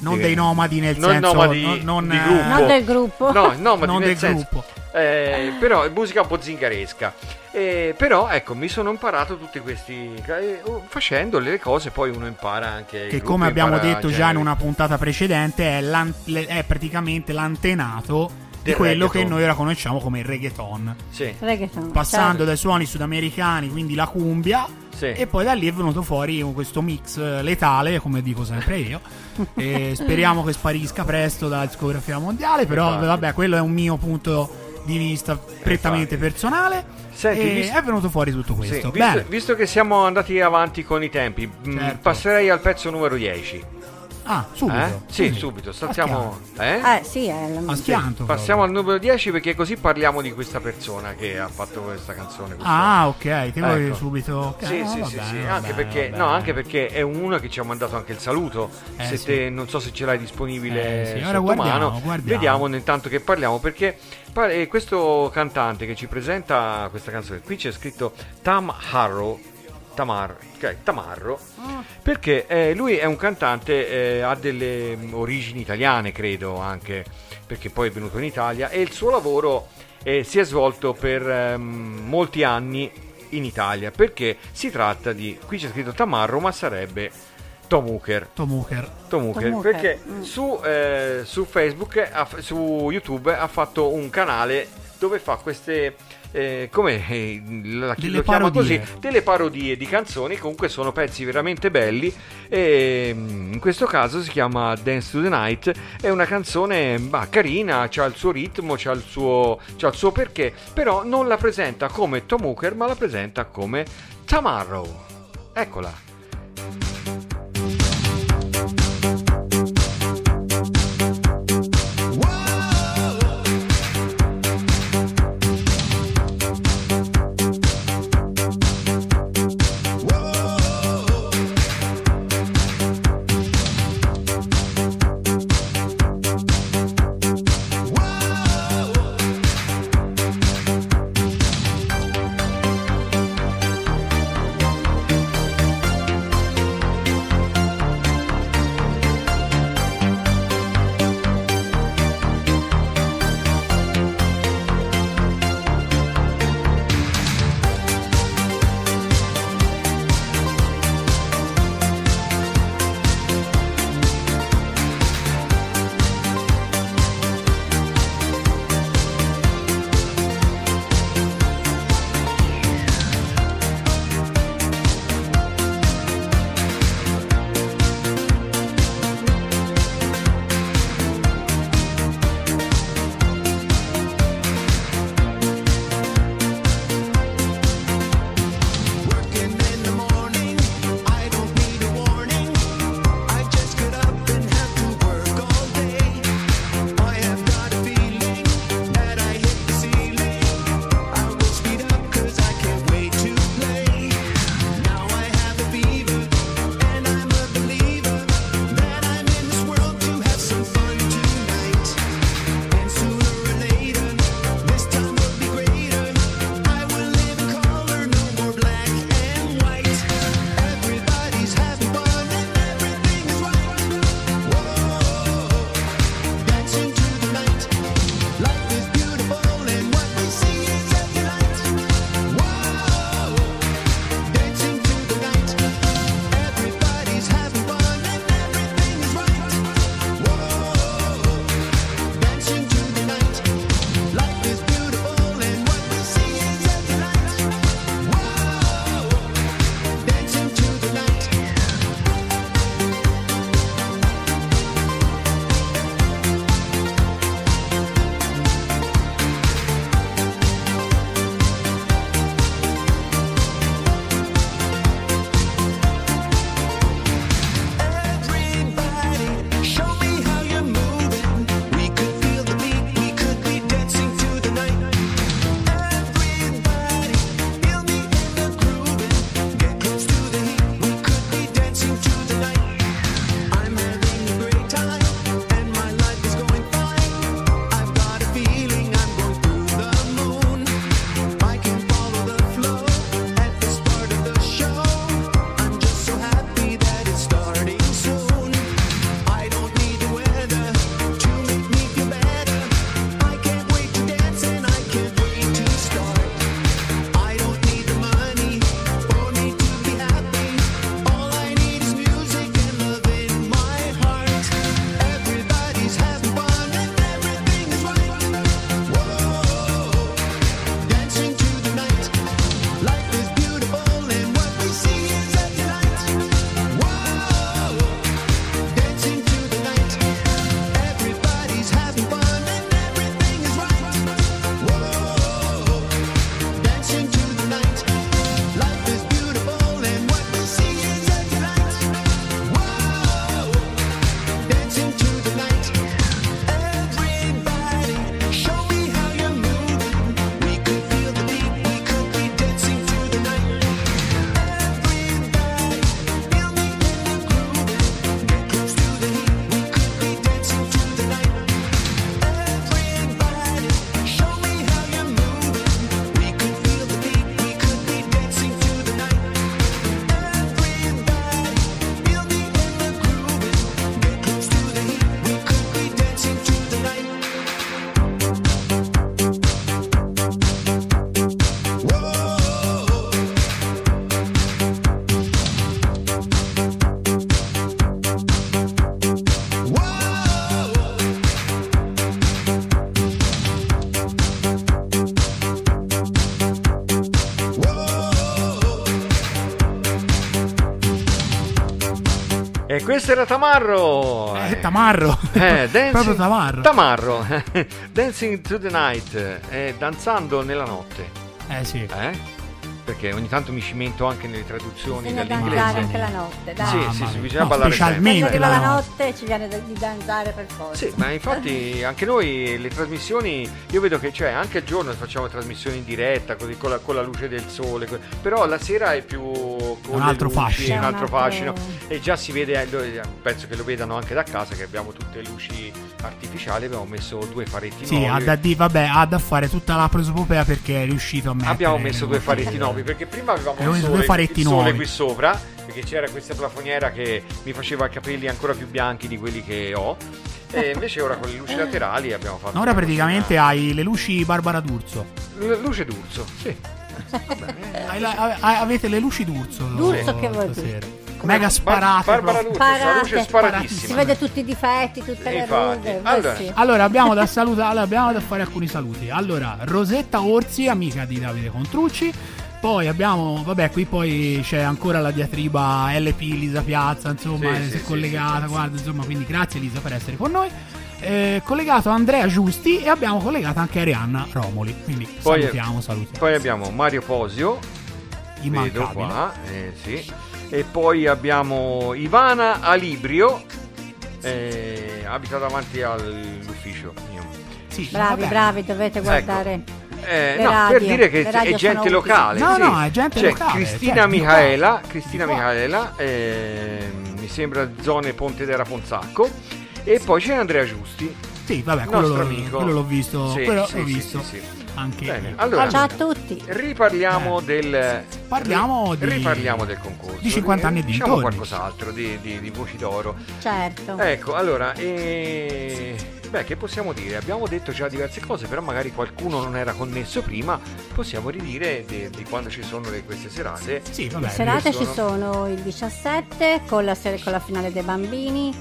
Non de- dei nomadi nel non senso... nomadi non, non, di gruppo. Non del gruppo. No, nomadi non nel del senso, gruppo. eh, però è musica un po' zingaresca. Eh, però ecco, mi sono imparato tutti questi eh, oh, facendo le cose, poi uno impara anche Che come abbiamo detto già in una puntata precedente è, è praticamente l'antenato di quello che reggaeton. noi ora conosciamo come reggaeton. Sì, Reggaeton, Passando certo. dai suoni sudamericani, quindi la cumbia, sì. e poi da lì è venuto fuori questo mix eh, letale, come dico sempre io. e speriamo che sparisca presto dalla discografia mondiale. Però, Infatti. vabbè, quello è un mio punto di vista prettamente Infatti. personale. Senti, e visto- è venuto fuori tutto Sì, questo. visto, Bene. visto che siamo andati avanti con i tempi, mh, Certo. passerei al pezzo numero 10. Ah, subito. Eh? Sì, subito. A Saltiamo. Eh? Eh sì, è la A schianto. Passiamo proprio. al numero 10 perché così parliamo di questa persona che ha fatto questa canzone. questa- Ah, ok. Te volevi Ecco. subito. Sì, no, sì, va sì, bene, sì, va anche, bene, perché, no, anche perché è uno che ci ha mandato anche il saluto. Eh, Se sì. te- non so se ce l'hai disponibile Eh, sì, ora guardiamo, mano. guardiamo. Vediamo intanto che parliamo perché questo cantante che ci presenta questa canzone, qui c'è scritto Tam Harrow. Tamar, ok, Tamarro, perché eh, lui è un cantante, eh, ha delle mm, origini italiane, credo anche, perché poi è venuto in Italia e il suo lavoro eh, si è svolto per ehm, molti anni in Italia, perché si tratta di, qui c'è scritto Tamarro, ma sarebbe Tom Hooker. Tom Hooker. Tom Hooker, Tom Hooker, perché mm. su, eh, su Facebook, su YouTube ha fatto un canale dove fa queste, eh, come eh, la- lo chiama parodie. così, delle parodie di canzoni, comunque sono pezzi veramente belli e mm, in questo caso si chiama Dance to the Night, è una canzone bah, carina, ha il suo ritmo, c'ha il suo, c'ha il suo perché, però non la presenta come Tom Hooker ma la presenta come Tamarrow. Eccola. Questo era Tamarro. Eh, Tamarro. Eh, dancing, Proprio Tamarro. Tamarro. Dancing to the night. Eh, danzando nella notte. Eh sì. Eh? Perché ogni tanto mi cimento anche nelle traduzioni Bisogna danzare dall'inglese. anche la notte, dai. Sì, sì, sì, bisogna No, ballare specialmente Quando arriva la notte. ci viene da- di danzare per forza. Sì, ma infatti anche noi le trasmissioni, io vedo che cioè, anche al giorno facciamo trasmissioni in diretta, così con la, con la luce del sole, però la sera è più con Un le altro luci, fascino. un altro fascino e già si vede, eh, lo- penso che lo vedano anche da casa che abbiamo tutte luci artificiali, abbiamo messo due faretti Sì, nuovi. di- vabbè, ha da fare tutta la prosopopea perché è riuscito a mettere... Abbiamo messo due faretti nuovi perché prima avevamo messo sole, due faretti il sole nuovi. qui sopra perché c'era questa plafoniera che mi faceva i capelli ancora più bianchi di quelli che ho e invece ora con le luci laterali abbiamo fatto Ora praticamente cosina- hai le luci Barbara D'Urso. L- luce d'urso sì Hai la- ave- avete le luci d'Urso. D'Urso che vuol stasera. dire? Mega sparate. Bar- Barbara. D'Urso la luce è Sparate. sparatissima Si vede tutti i difetti, tutte le rughe. Allora, sì. Allora abbiamo da salutare, allora, abbiamo da fare alcuni saluti. Allora, Rosetta Orsi, amica di Davide Contrucci. Poi abbiamo, vabbè, qui poi c'è ancora la diatriba LP Lisa Piazza, insomma, Sì, si sì, è sì, collegata, sì, guarda, insomma, quindi grazie Lisa per essere con noi. Eh, collegato Andrea Giusti e abbiamo collegato anche Arianna Romoli. Quindi Poi- salutiamo, salutiamo. poi abbiamo Mario Posio vedo Immancabile. qua eh, sì. e poi abbiamo Ivana Alibrio eh, abita davanti all'ufficio mio Sì, Bravi, vabbè. bravi, dovete guardare. Eh, no, radio, per dire che è gente locale. utili. sì. No, no, è gente C'è locale, Cristina cioè, di Michaela. Cristina Di. Michaela, eh, mi sembra zone Ponte d'Era Ponzacco. E poi c'è Andrea Giusti, Sì, vabbè, quello, nostro l'ho- amico. quello l'ho visto, Sì, quello sì, l'ho sì, visto sì, sì. anche. Bene, allora- Ciao a tutti. Riparliamo Eh. del. Parliamo di- riparliamo del concorso. di 50 anni e Diciamo dintorni. qualcos'altro di, di- di voci d'oro. Certo. Ecco, allora, eh, beh, che possiamo dire? Abbiamo detto già diverse cose, però magari qualcuno non era connesso prima. Possiamo ridire di, di quando ci sono le- queste serate. Sì, Le vabbè. serate sono- ci sono il 17 con la, ser- con la finale dei bambini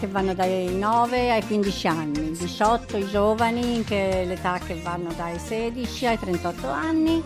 che vanno dai 9 ai 15 anni, il 18 i giovani che è l'età che vanno dai 16 ai 38 anni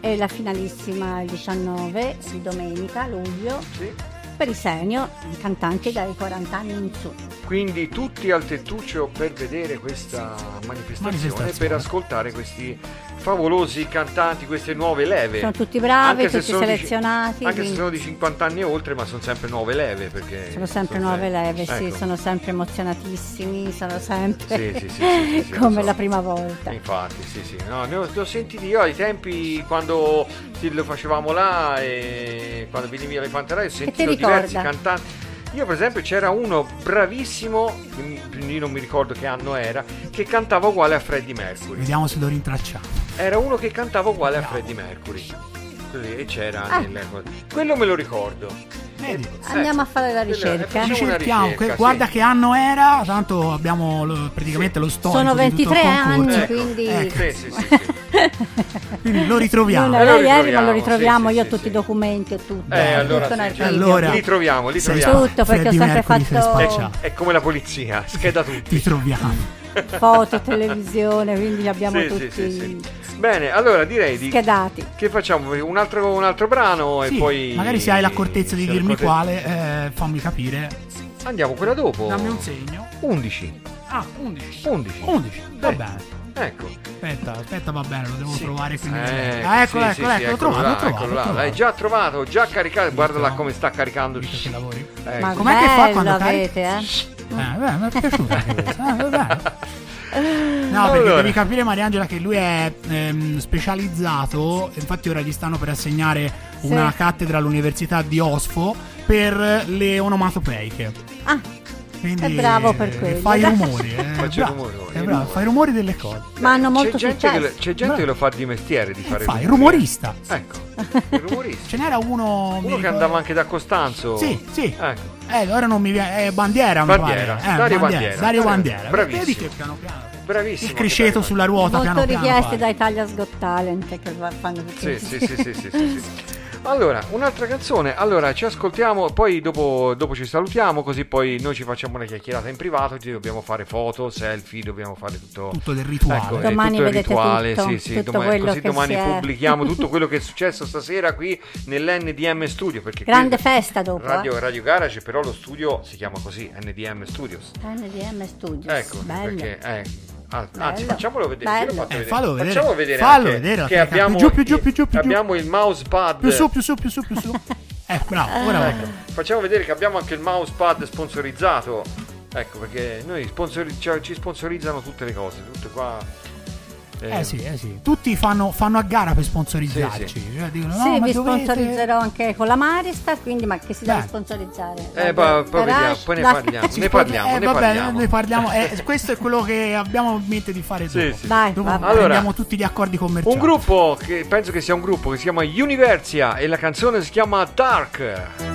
e la finalissima il 19 di domenica, luglio, Sì. Per i senior, cantanti dai 40 anni in su. Quindi tutti al tettuccio per vedere questa manifestazione, Manifestazione. per ascoltare questi favolosi cantanti, queste nuove leve. Sono tutti bravi, Anche se tutti sono di- selezionati. anche se sono di 50 anni e oltre, ma sono sempre nuove leve. Perché Sono sempre sono nuove leve, sì, Ecco. sono sempre emozionatissimi, sono sempre Sì, sì, sì, sì, sì, sì, come so. la prima volta. Infatti, sì, sì. No, ne ho, ne ho sentiti io ai tempi quando sì, lo facevamo là e quando venivi alle Panterai ho sentito diversi cantanti. Io per esempio c'era uno bravissimo, io non mi ricordo che anno era, che cantava uguale a Freddie Mercury. Vediamo se lo rintracciamo. Era uno che cantava uguale a Freddie Mercury. Così, e c'era Ah. nel- quello me lo ricordo. Vedi? Andiamo a fare la ricerca. Ricerchiamo, ricerca, sì. guarda che anno era, tanto abbiamo lo- praticamente lo storico Sono di tutto il 23 concorso. anni, Ecco. quindi Ecco. Sì, sì, sì, sì. Quindi lo ritroviamo. non Eh, era lo ieri, ritroviamo, lo ritroviamo. sì, Io sì, ho tutti sì. i documenti e tutto. Eh, allora tutto sì, allora- li troviamo, li troviamo. Tutto, perché ho sempre fatto- spaccia. È come la polizia, scheda tutti. Ti troviamo. Foto, televisione, quindi li abbiamo Sì, tutti sì, sì, sì. Bene, allora direi di schedati. che facciamo un altro, un altro brano Sì, e poi magari se hai l'accortezza di dirmi l'accorte- quale, eh, fammi capire. Andiamo quella dopo. Dammi un segno. 11. Ah, 11. 11. 11, va bene. Ecco. Aspetta, aspetta, va bene, lo devo Sì. trovare qui. Eh, Ah, sì, eccolo, sì, eccolo, sì, eccolo, l'ho eccolo trovato, là, l'ho trovato, là. trovato. L'hai già trovato, già caricato. Guardala no? come sta caricando. Che lavori. Ecco. Ma Com'è che fa quando carica? avete, eh? Eh, beh, mi è piaciuta anche questa. Ah, va bene. No, perché Allora. devi capire, Mariangela, che lui è ehm, specializzato. Infatti, ora gli stanno per assegnare una Sì. cattedra all'Università di Osfo per le onomatopeiche. Ah, Quindi, È bravo per eh, quello. Fai i rumori. Eh, Faccio rumori, è bravo, fai rumori delle cose. ma hanno molto c'è gente, che, lo- c'è gente che lo fa di mestiere di fare Fai, i rumori. rumorista. Ecco, il rumorista. Ce n'era uno. mi Uno che ricordo- andava anche da Costanzo. Sì, sì. Ecco. Eh, ora non mi viene. Eh, bandiera, mi Bandiera, pare. Eh, Dario Bandiera. Dario Bandiera. Bravissimo. Vedi che piano piano. Bravissimo. Il cresceto sulla ruota, Molto piano piano. richiesti vai. da Italia's Got Talent che fanno tutti Sì, sì, sì, sì, sì, sì, sì. Allora, un'altra canzone. Allora, ci ascoltiamo, poi dopo, dopo ci salutiamo, così poi noi ci facciamo una chiacchierata in privato, ci dobbiamo fare foto, selfie, dobbiamo fare tutto... Tutto del rituale. Ecco, eh, Domani tutto il vedete rituale, tutto, sì, sì, tutto domani, quello così che domani si è- pubblichiamo tutto quello che è successo stasera qui nell'NDM Studio. Perché Grande qui- festa dopo, Radio, eh. Radio Garage, però lo studio si chiama così, NDM Studios. NDM Studios. Ecco, Bello. perché... eh, ah, anzi, Bello. facciamolo vedere. Bello. Eh, vedere. fallo vedere. Facciamo vedere Fallo vedere che abbiamo, Più giù, più giù, più giù, più giù. abbiamo il mousepad. Più su, più su, più su, più su. Eh, bravo, ora va. Facciamo vedere che abbiamo anche il mousepad sponsorizzato. Ecco, perché noi sponsori- cioè, ci sponsorizzano tutte le cose, tutte qua. Eh sì, eh sì. Tutti fanno, fanno a gara per sponsorizzarci. Sì, Cioè, dicono, sì, no, ma vi dovete- sponsorizzerò anche con la Maristar, quindi ma che si deve Beh. sponsorizzare? Eh, poi- poi vediamo, poi ne dai. parliamo. Ne parliamo, eh, ne vabbè, parliamo. ne parliamo. Eh, questo è quello che abbiamo in mente di fare Sì, dopo. sì. Vai, Dopo. Allora, prendiamo tutti gli accordi commerciali. Un gruppo che penso che sia un gruppo che si chiama Universia e la canzone si chiama Dark.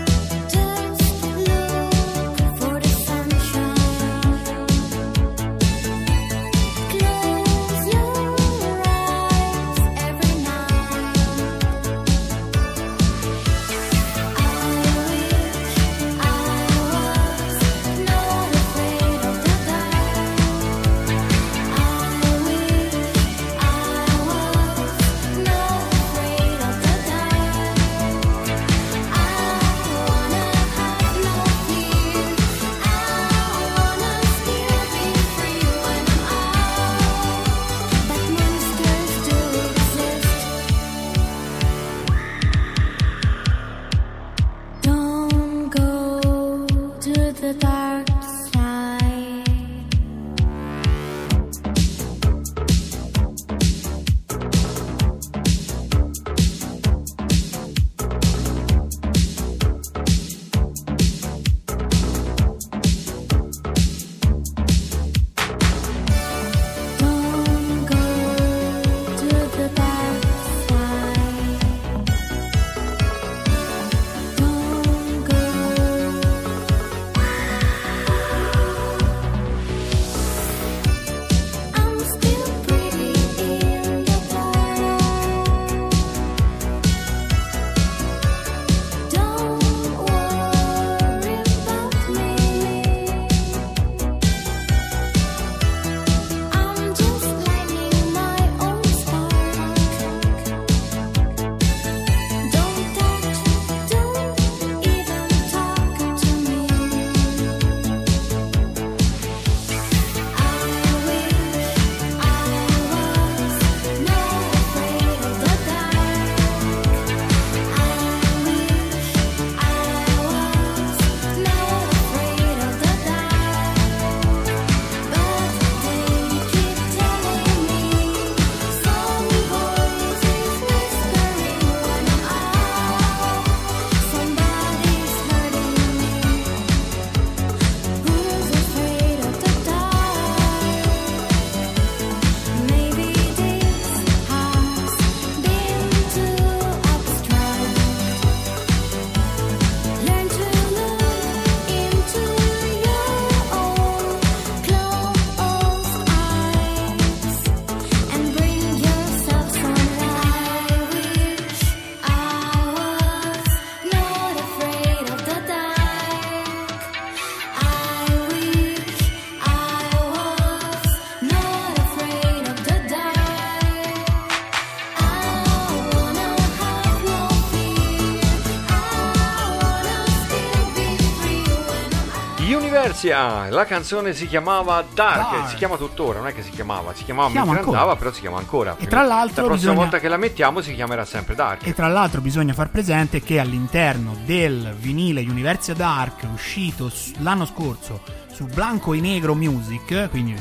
Universia, la canzone si chiamava Dark, Dark. si chiama tuttora, non è che si chiamava, si chiamava chiama mentre ancora. andava, però si chiama ancora. E Quindi tra l'altro la prossima bisogna- volta che la mettiamo si chiamerà sempre Dark. E tra l'altro bisogna far presente che all'interno del vinile Universia Dark uscito l'anno scorso su Blanco e Negro Music, quindi eh,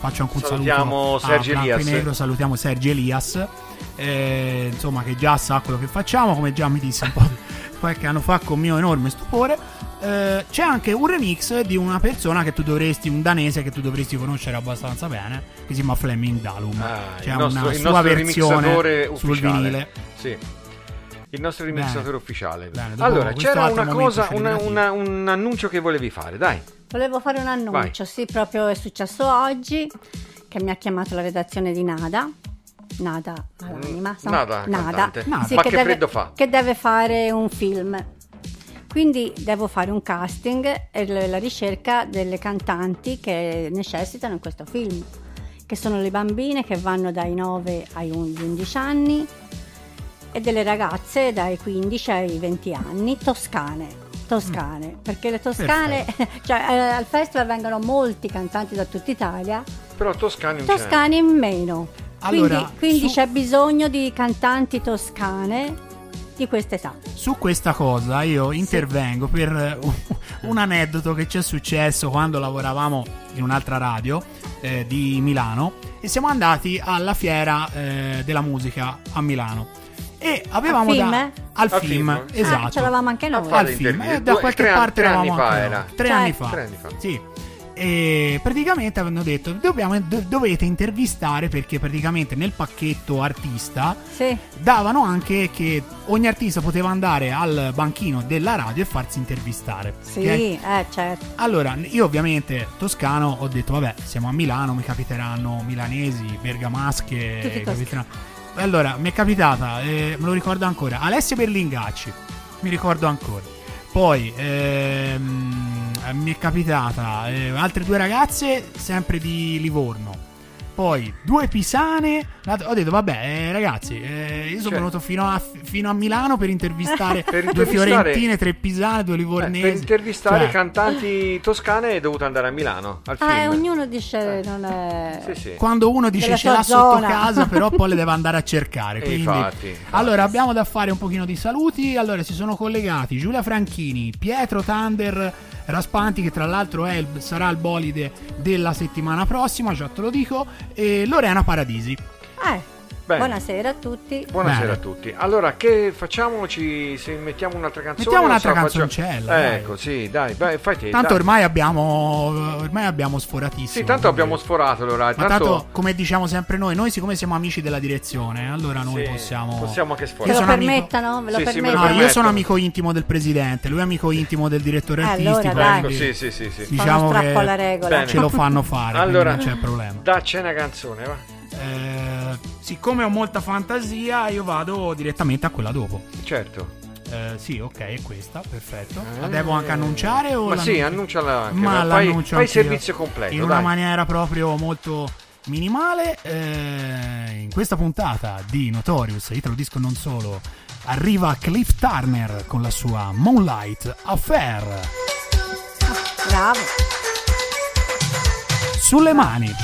faccio anche un Salutiamo saluto Sergio a Blanco Elias. e Negro, salutiamo Sergio Elias, eh, insomma che già sa quello che facciamo, come già mi disse un po' qualche anno fa con mio enorme stupore. Eh, c'è anche un remix di una persona che tu dovresti, un danese che tu dovresti conoscere abbastanza bene, che si chiama Fleming Dalum. Ah, c'è il nostro, una sua versione remixatore sul ufficiale. vinile. Sì. Il nostro Bene. remixatore ufficiale. Bene, allora, c'era una cosa, una- una- un annuncio che volevi fare, dai. Volevo fare un annuncio, sì, proprio è successo oggi che mi ha chiamato la redazione di Nada Nada all'anima. Mm, Nada, cantante. Nada. Ma che freddo fa? Che deve fare un film. Quindi devo fare un casting e la ricerca delle cantanti che necessitano in questo film, che sono le bambine che vanno dai 9 ai 11 anni e delle ragazze dai 15 ai 20 anni, toscane. Toscane, perché le toscane, cioè eh, al festival vengono molti cantanti da tutta Italia, Però Toscani non ce n'è. toscane in meno. Allora, quindi quindi su- c'è bisogno di cantanti toscane di questa età. Su questa cosa io intervengo per eh, un, aneddoto che ci è successo quando lavoravamo in un'altra radio eh, di Milano e siamo andati alla fiera eh, della musica a Milano e avevamo Al film, da eh? al Al film, film? esatto Ah, ce l'avamo anche noi. al film eh, da qualche parte tre eravamo anni fa anche era. noi. tre Cioè- anni fa Tre anni fa. sì e praticamente avevano detto dobbiamo, do- dovete intervistare perché praticamente nel pacchetto artista Sì. davano anche che ogni artista poteva andare al banchino della radio e farsi intervistare. Sì, ok? eh, certo. Allora, io ovviamente toscano ho detto, vabbè, siamo a Milano, mi capiteranno milanesi, bergamasche. Capiteranno- Allora, mi è capitata, eh, me lo ricordo ancora, Alessia Berlingacci, mi ricordo ancora. Poi ehm, mi è capitata eh, altre due ragazze, sempre di Livorno. Poi due pisane. Ho detto, vabbè, eh, ragazzi, eh, io sono Cioè- venuto fino a, fino a Milano per intervistare Per due intervistare- fiorentine, tre pisane, due Eh, livornesi. per intervistare Cioè, cantanti toscane è dovuto andare a Milano al film. Ah, e ognuno dice non è... Sì, sì. quando uno dice ce l'ha sotto casa, però poi le deve andare a cercare. Quindi, infatti, infatti. allora abbiamo da fare un pochino di saluti. Allora si sono collegati Giulia Franchini, Pietro Tander Raspanti, che tra l'altro il- sarà il bolide della settimana prossima, già te lo dico, e Lorena Paradisi. Eh, Bene. buonasera a tutti. Buonasera Bene. a tutti. Allora, che facciamo? Ci, se mettiamo un'altra canzone? Mettiamo un'altra facciamo- canzoncella, dai. Ecco, sì, dai, vai, fai te. Tanto dai. ormai abbiamo, ormai abbiamo sforatissimo. Sì, tanto quindi- abbiamo sforato l'orario. Ma Tanto, tanto, come diciamo sempre noi, noi siccome siamo amici della direzione, allora noi sì, possiamo... possiamo anche Ve sforare. lo sono amico- permettano? Ve lo Sì, sì, me lo permettono? No, io sono amico intimo del presidente, lui è amico intimo del direttore Eh, artistico. allora, dai. Ecco, sì, sì, sì, sì. Diciamo che alla regola. Bene. ce lo fanno fare, Allora, non c'è problema. dacci una canzone, va. Eh, siccome ho molta fantasia, io vado direttamente a quella dopo. Certo. Eh, sì, ok, è questa, perfetto. Eh. La devo anche annunciare o Ma sì, annunciala anche. Ma ma fai, l'annuncio fai anch'io. servizio completo, in una dai. maniera proprio molto minimale. eh, in questa puntata di Notorious, Italo Disco non solo, arriva Cliff Turner con la sua Moonlight Affair. Bravo. Sulle mani.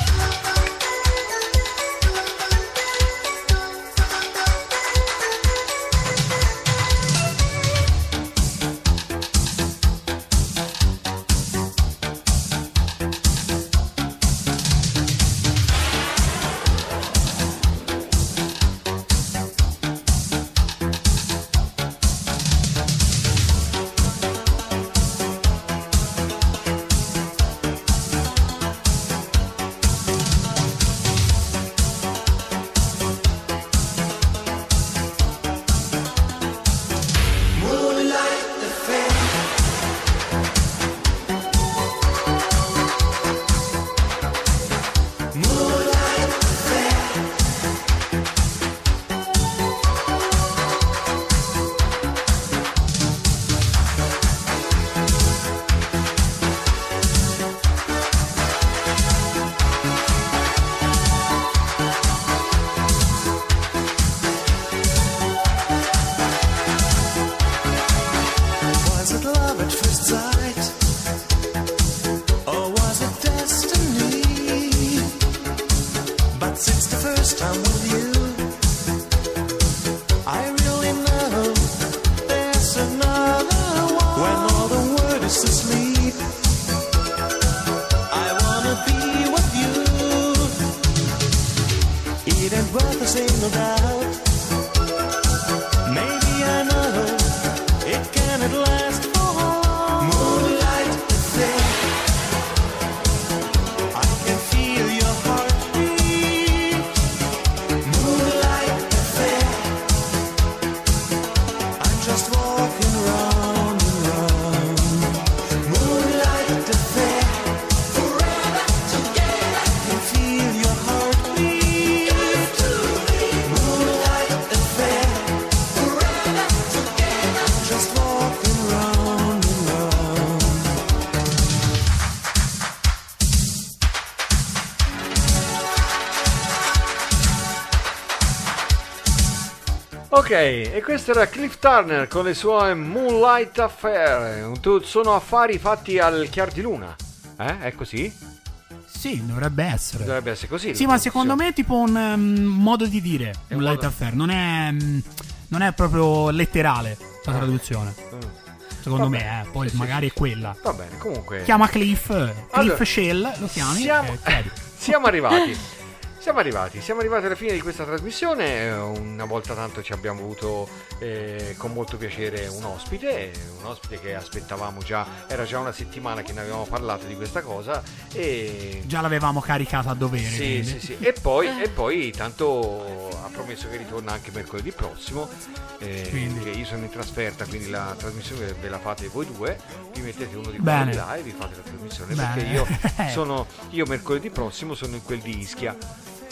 E questo era Cliff Turner con le sue Moonlight Affair. Sono affari fatti al chiar di luna. Eh? È così? Sì, dovrebbe essere. Dovrebbe essere così. Sì, ma secondo me è tipo un um, modo di dire È un un light modo- affair, non è, mm, non è proprio letterale la Ah. traduzione. Mm. Secondo Vabbè. me, eh, poi Sì, magari sì. è quella. Va bene, comunque. Chiama Cliff, Cliff Allora, Shell, lo chiami? Siamo, eh, siamo arrivati. Siamo arrivati, siamo arrivati alla fine di questa trasmissione. Eh, Una volta tanto ci abbiamo avuto eh, con molto piacere un ospite, un ospite che aspettavamo già, era già una settimana che ne avevamo parlato di questa cosa. E Già l'avevamo caricata a dovere. Sì, quindi. sì, sì. E poi, e poi tanto ha promesso che ritorna anche mercoledì prossimo. eh, Quindi. io sono in trasferta, quindi la trasmissione ve la fate voi due. Vi mettete uno di quelli là e vi fate la trasmissione. Bene. Perché io sono. Io mercoledì prossimo sono in quel di Ischia.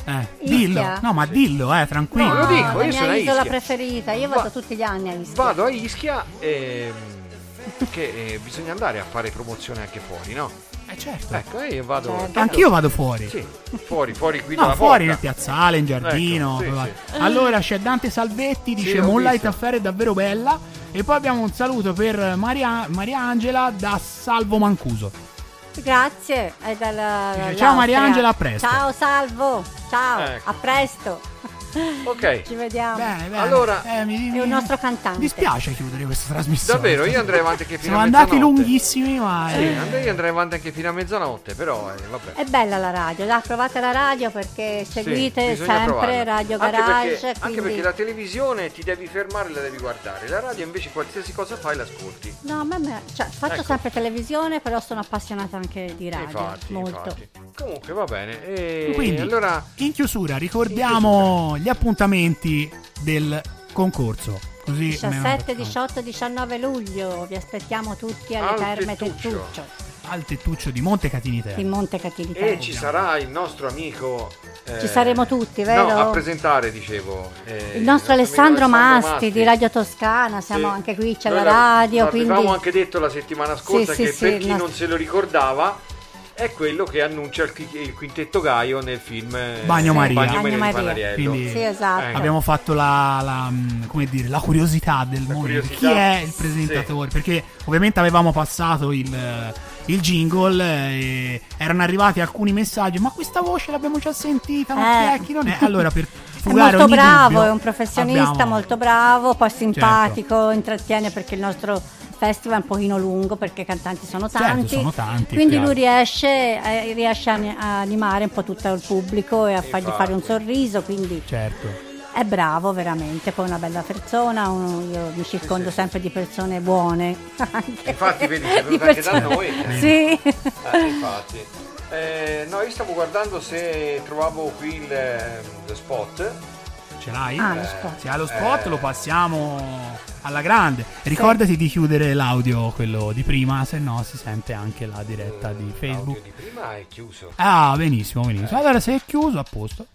Eh, dillo. No, ma Sì. dillo, eh, tranquillo. No, lo dico, la io sono mia a isola Ischia. preferita, io Va- vado tutti gli anni a Ischia. Vado a Ischia e. che eh, bisogna andare a fare promozione anche fuori, no? Eh, certo. Ecco, io vado. Certo. tanto- Anch'io vado fuori. Sì, fuori, fuori qui No, dalla fuori porta. nel piazzale, in giardino. Ecco, sì, sì. Allora c'è Dante Salvetti, dice l'ho Moonlight visto. Affair è davvero bella. E poi abbiamo un saluto per Maria, Maria Angela da Salvo Mancuso. Grazie. Dalla, ciao Mariangela, a presto. Ciao Salvo. Ciao, Ecco. a presto. Ok. Ci vediamo. Bene, bene. Allora, Eh, mi, È mi- un nostro cantante. Mi dispiace chiudere questa trasmissione. Davvero, io andrei avanti anche fino Siamo a andati mezzanotte. lunghissimi, ma. Sì, eh, andrei, andrei avanti anche fino a mezzanotte, però eh, vabbè. È bella la radio, dai, provate la radio perché Sì, seguite bisogna sempre provarla. Radio anche Garage. perché, anche quindi- perché la televisione ti devi fermare e la devi guardare. La radio invece qualsiasi cosa fai l'ascolti. No, a me, me- cioè, faccio Ecco. sempre televisione, però sono appassionata anche di radio. infatti, molto. infatti. Comunque va bene. E Quindi, allora in chiusura, ricordiamo gli appuntamenti del concorso. Così almeno 17, facciamo. 18, 19 luglio vi aspettiamo tutti alle Al Terme Tettuccio. Al tettuccio di Monte Catini Terme. di Monte Catini e Terme. ci sarà il nostro amico eh, Ci saremo tutti, vero? No, a presentare, dicevo. eh, Il nostro Alessandro Masti, di Radio Toscana, siamo Sì. anche qui, c'è Noi la radio, L'avevamo quindi anche detto la settimana scorsa Sì, che sì, per sì, chi il non nostro- se lo ricordava è quello che annuncia il, il quintetto Gaio nel film eh, Bagno Maria. Bagno Bagno Maria di Maria. Panariello. Quindi- sì, esatto. Ecco. Abbiamo fatto la, la, mm, come dire, la curiosità del La mondo. curiosità, Chi è il sì. presentatore? Perché ovviamente avevamo passato il, eh, il jingle eh, e erano arrivati alcuni messaggi. Ma questa voce l'abbiamo già sentita, ma chi Eh. è? Chi non è? Allora, per È fugare molto ogni bravo, dubbio, è un professionista abbiamo- molto bravo, poi simpatico, intrattiene perché il nostro festival è un pochino lungo perché i cantanti sono Certo, tanti. sono tanti, quindi chiaro. lui riesce, eh, riesce a, a animare un po' tutto il pubblico e a fargli Infatti. fare un sorriso, quindi Certo. è bravo veramente, poi è una bella persona, un- io mi circondo sì, sempre di persone buone. anche. Infatti, vedi, Di venuto anche da noi. eh. Sì. Eh, infatti. Eh, no, io stavo guardando se trovavo qui il, eh, lo spot. Ce l'hai? Ah, lo spot. Se hai lo spot eh, lo passiamo alla grande. Ricordati di chiudere l'audio, quello di prima, se no si sente anche la diretta di Facebook. L'audio di prima è chiuso. Ah, benissimo, benissimo. Allora se è chiuso, a posto.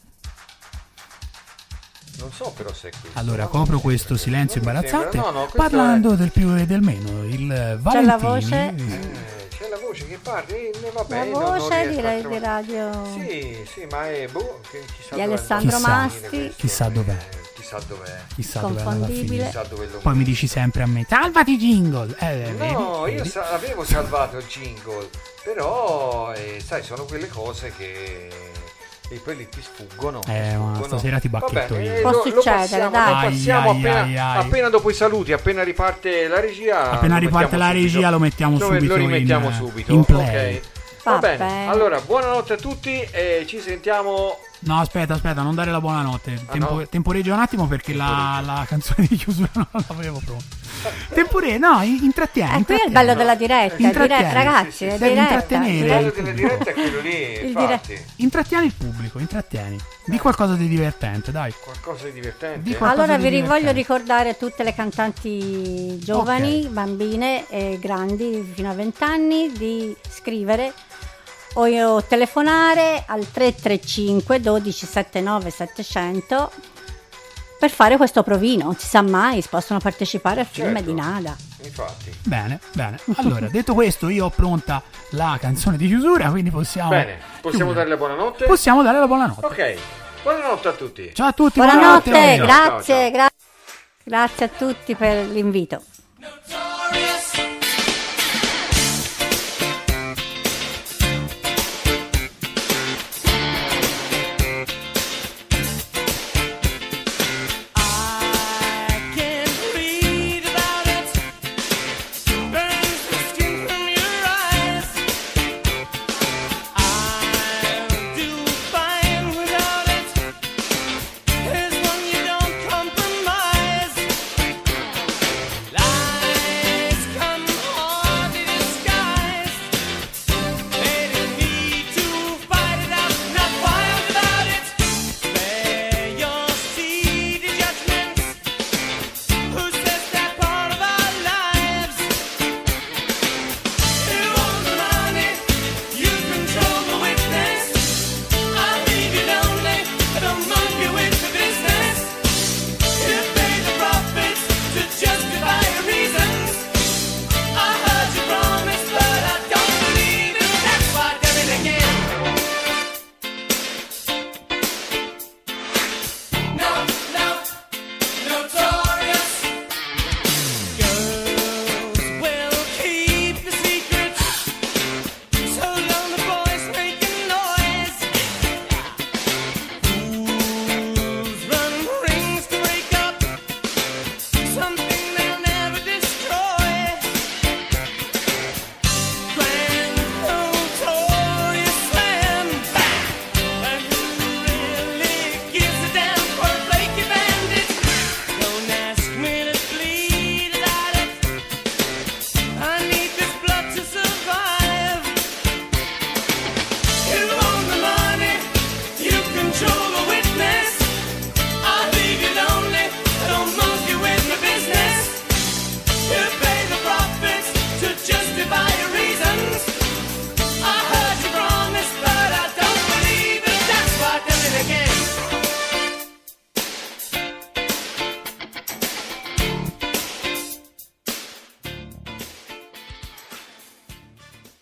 Non so però se è questo. Allora copro questo silenzio imbarazzante. No, no, questo parlando del più e del meno. Il C'è Valentini. la voce? Eh, c'è la voce che parla. Eh, La vabbè, non voce di, radio. Sì, sì, ma è boh, che- chissà Di dov'è Alessandro Masti. questo. Chissà dov'è. Chissà dov'è. Chissà dove andrà a Confondibile. finire. Chissà dove lo Poi mi dici sempre a me, salvati jingle. Eh, No, vedi? io Vedi? sa- avevo salvato il jingle, però eh, sai, sono quelle cose che e quelli ti sfuggono. ti Eh, ma sfuggono. stasera ti bacchetto Va bene, io. eh, Può lo- lo succedere, passiamo- dai. Lo passiamo Ai, appena, ai, ai. appena dopo i saluti, appena riparte la regia. Appena lo riparte mettiamo la subito. regia lo mettiamo Lo- subito Lo rimettiamo in, subito. in play. Ok. Va Va bene. bene. Allora, buonanotte a tutti e ci sentiamo. No, aspetta, aspetta, non dare la buonanotte. Tempo- Ah, no? Temporeggia un attimo perché la, la canzone di chiusura non l'avevo pronta. Tempore, no, in- intrattieni. Eh, qui è il bello della diretta, è Intrattieni. diretta, ragazzi, Sì, sì, sì. Devi diretta. intrattenere. Il bello della diretta è quello lì, Il infatti. Intrattieni il pubblico, intrattieni. Di qualcosa di divertente, dai. Qualcosa di divertente. Di qualcosa Allora vi di voglio divertente. ricordare a tutte le cantanti giovani, Ok. bambine e grandi fino a 20 anni di scrivere o io telefonare al 335 12 79 700 per fare questo provino. Non si sa mai, si possono partecipare al film Certo. di Nada. Infatti. Bene, bene. Allora, detto questo, io ho pronta la canzone di chiusura, quindi possiamo. Bene, possiamo dare la buonanotte? Possiamo dare la buonanotte. Ok, buonanotte a tutti. Ciao a tutti, Buonanotte, ciao, ciao, grazie, ciao. grazie. Grazie a tutti per l'invito. No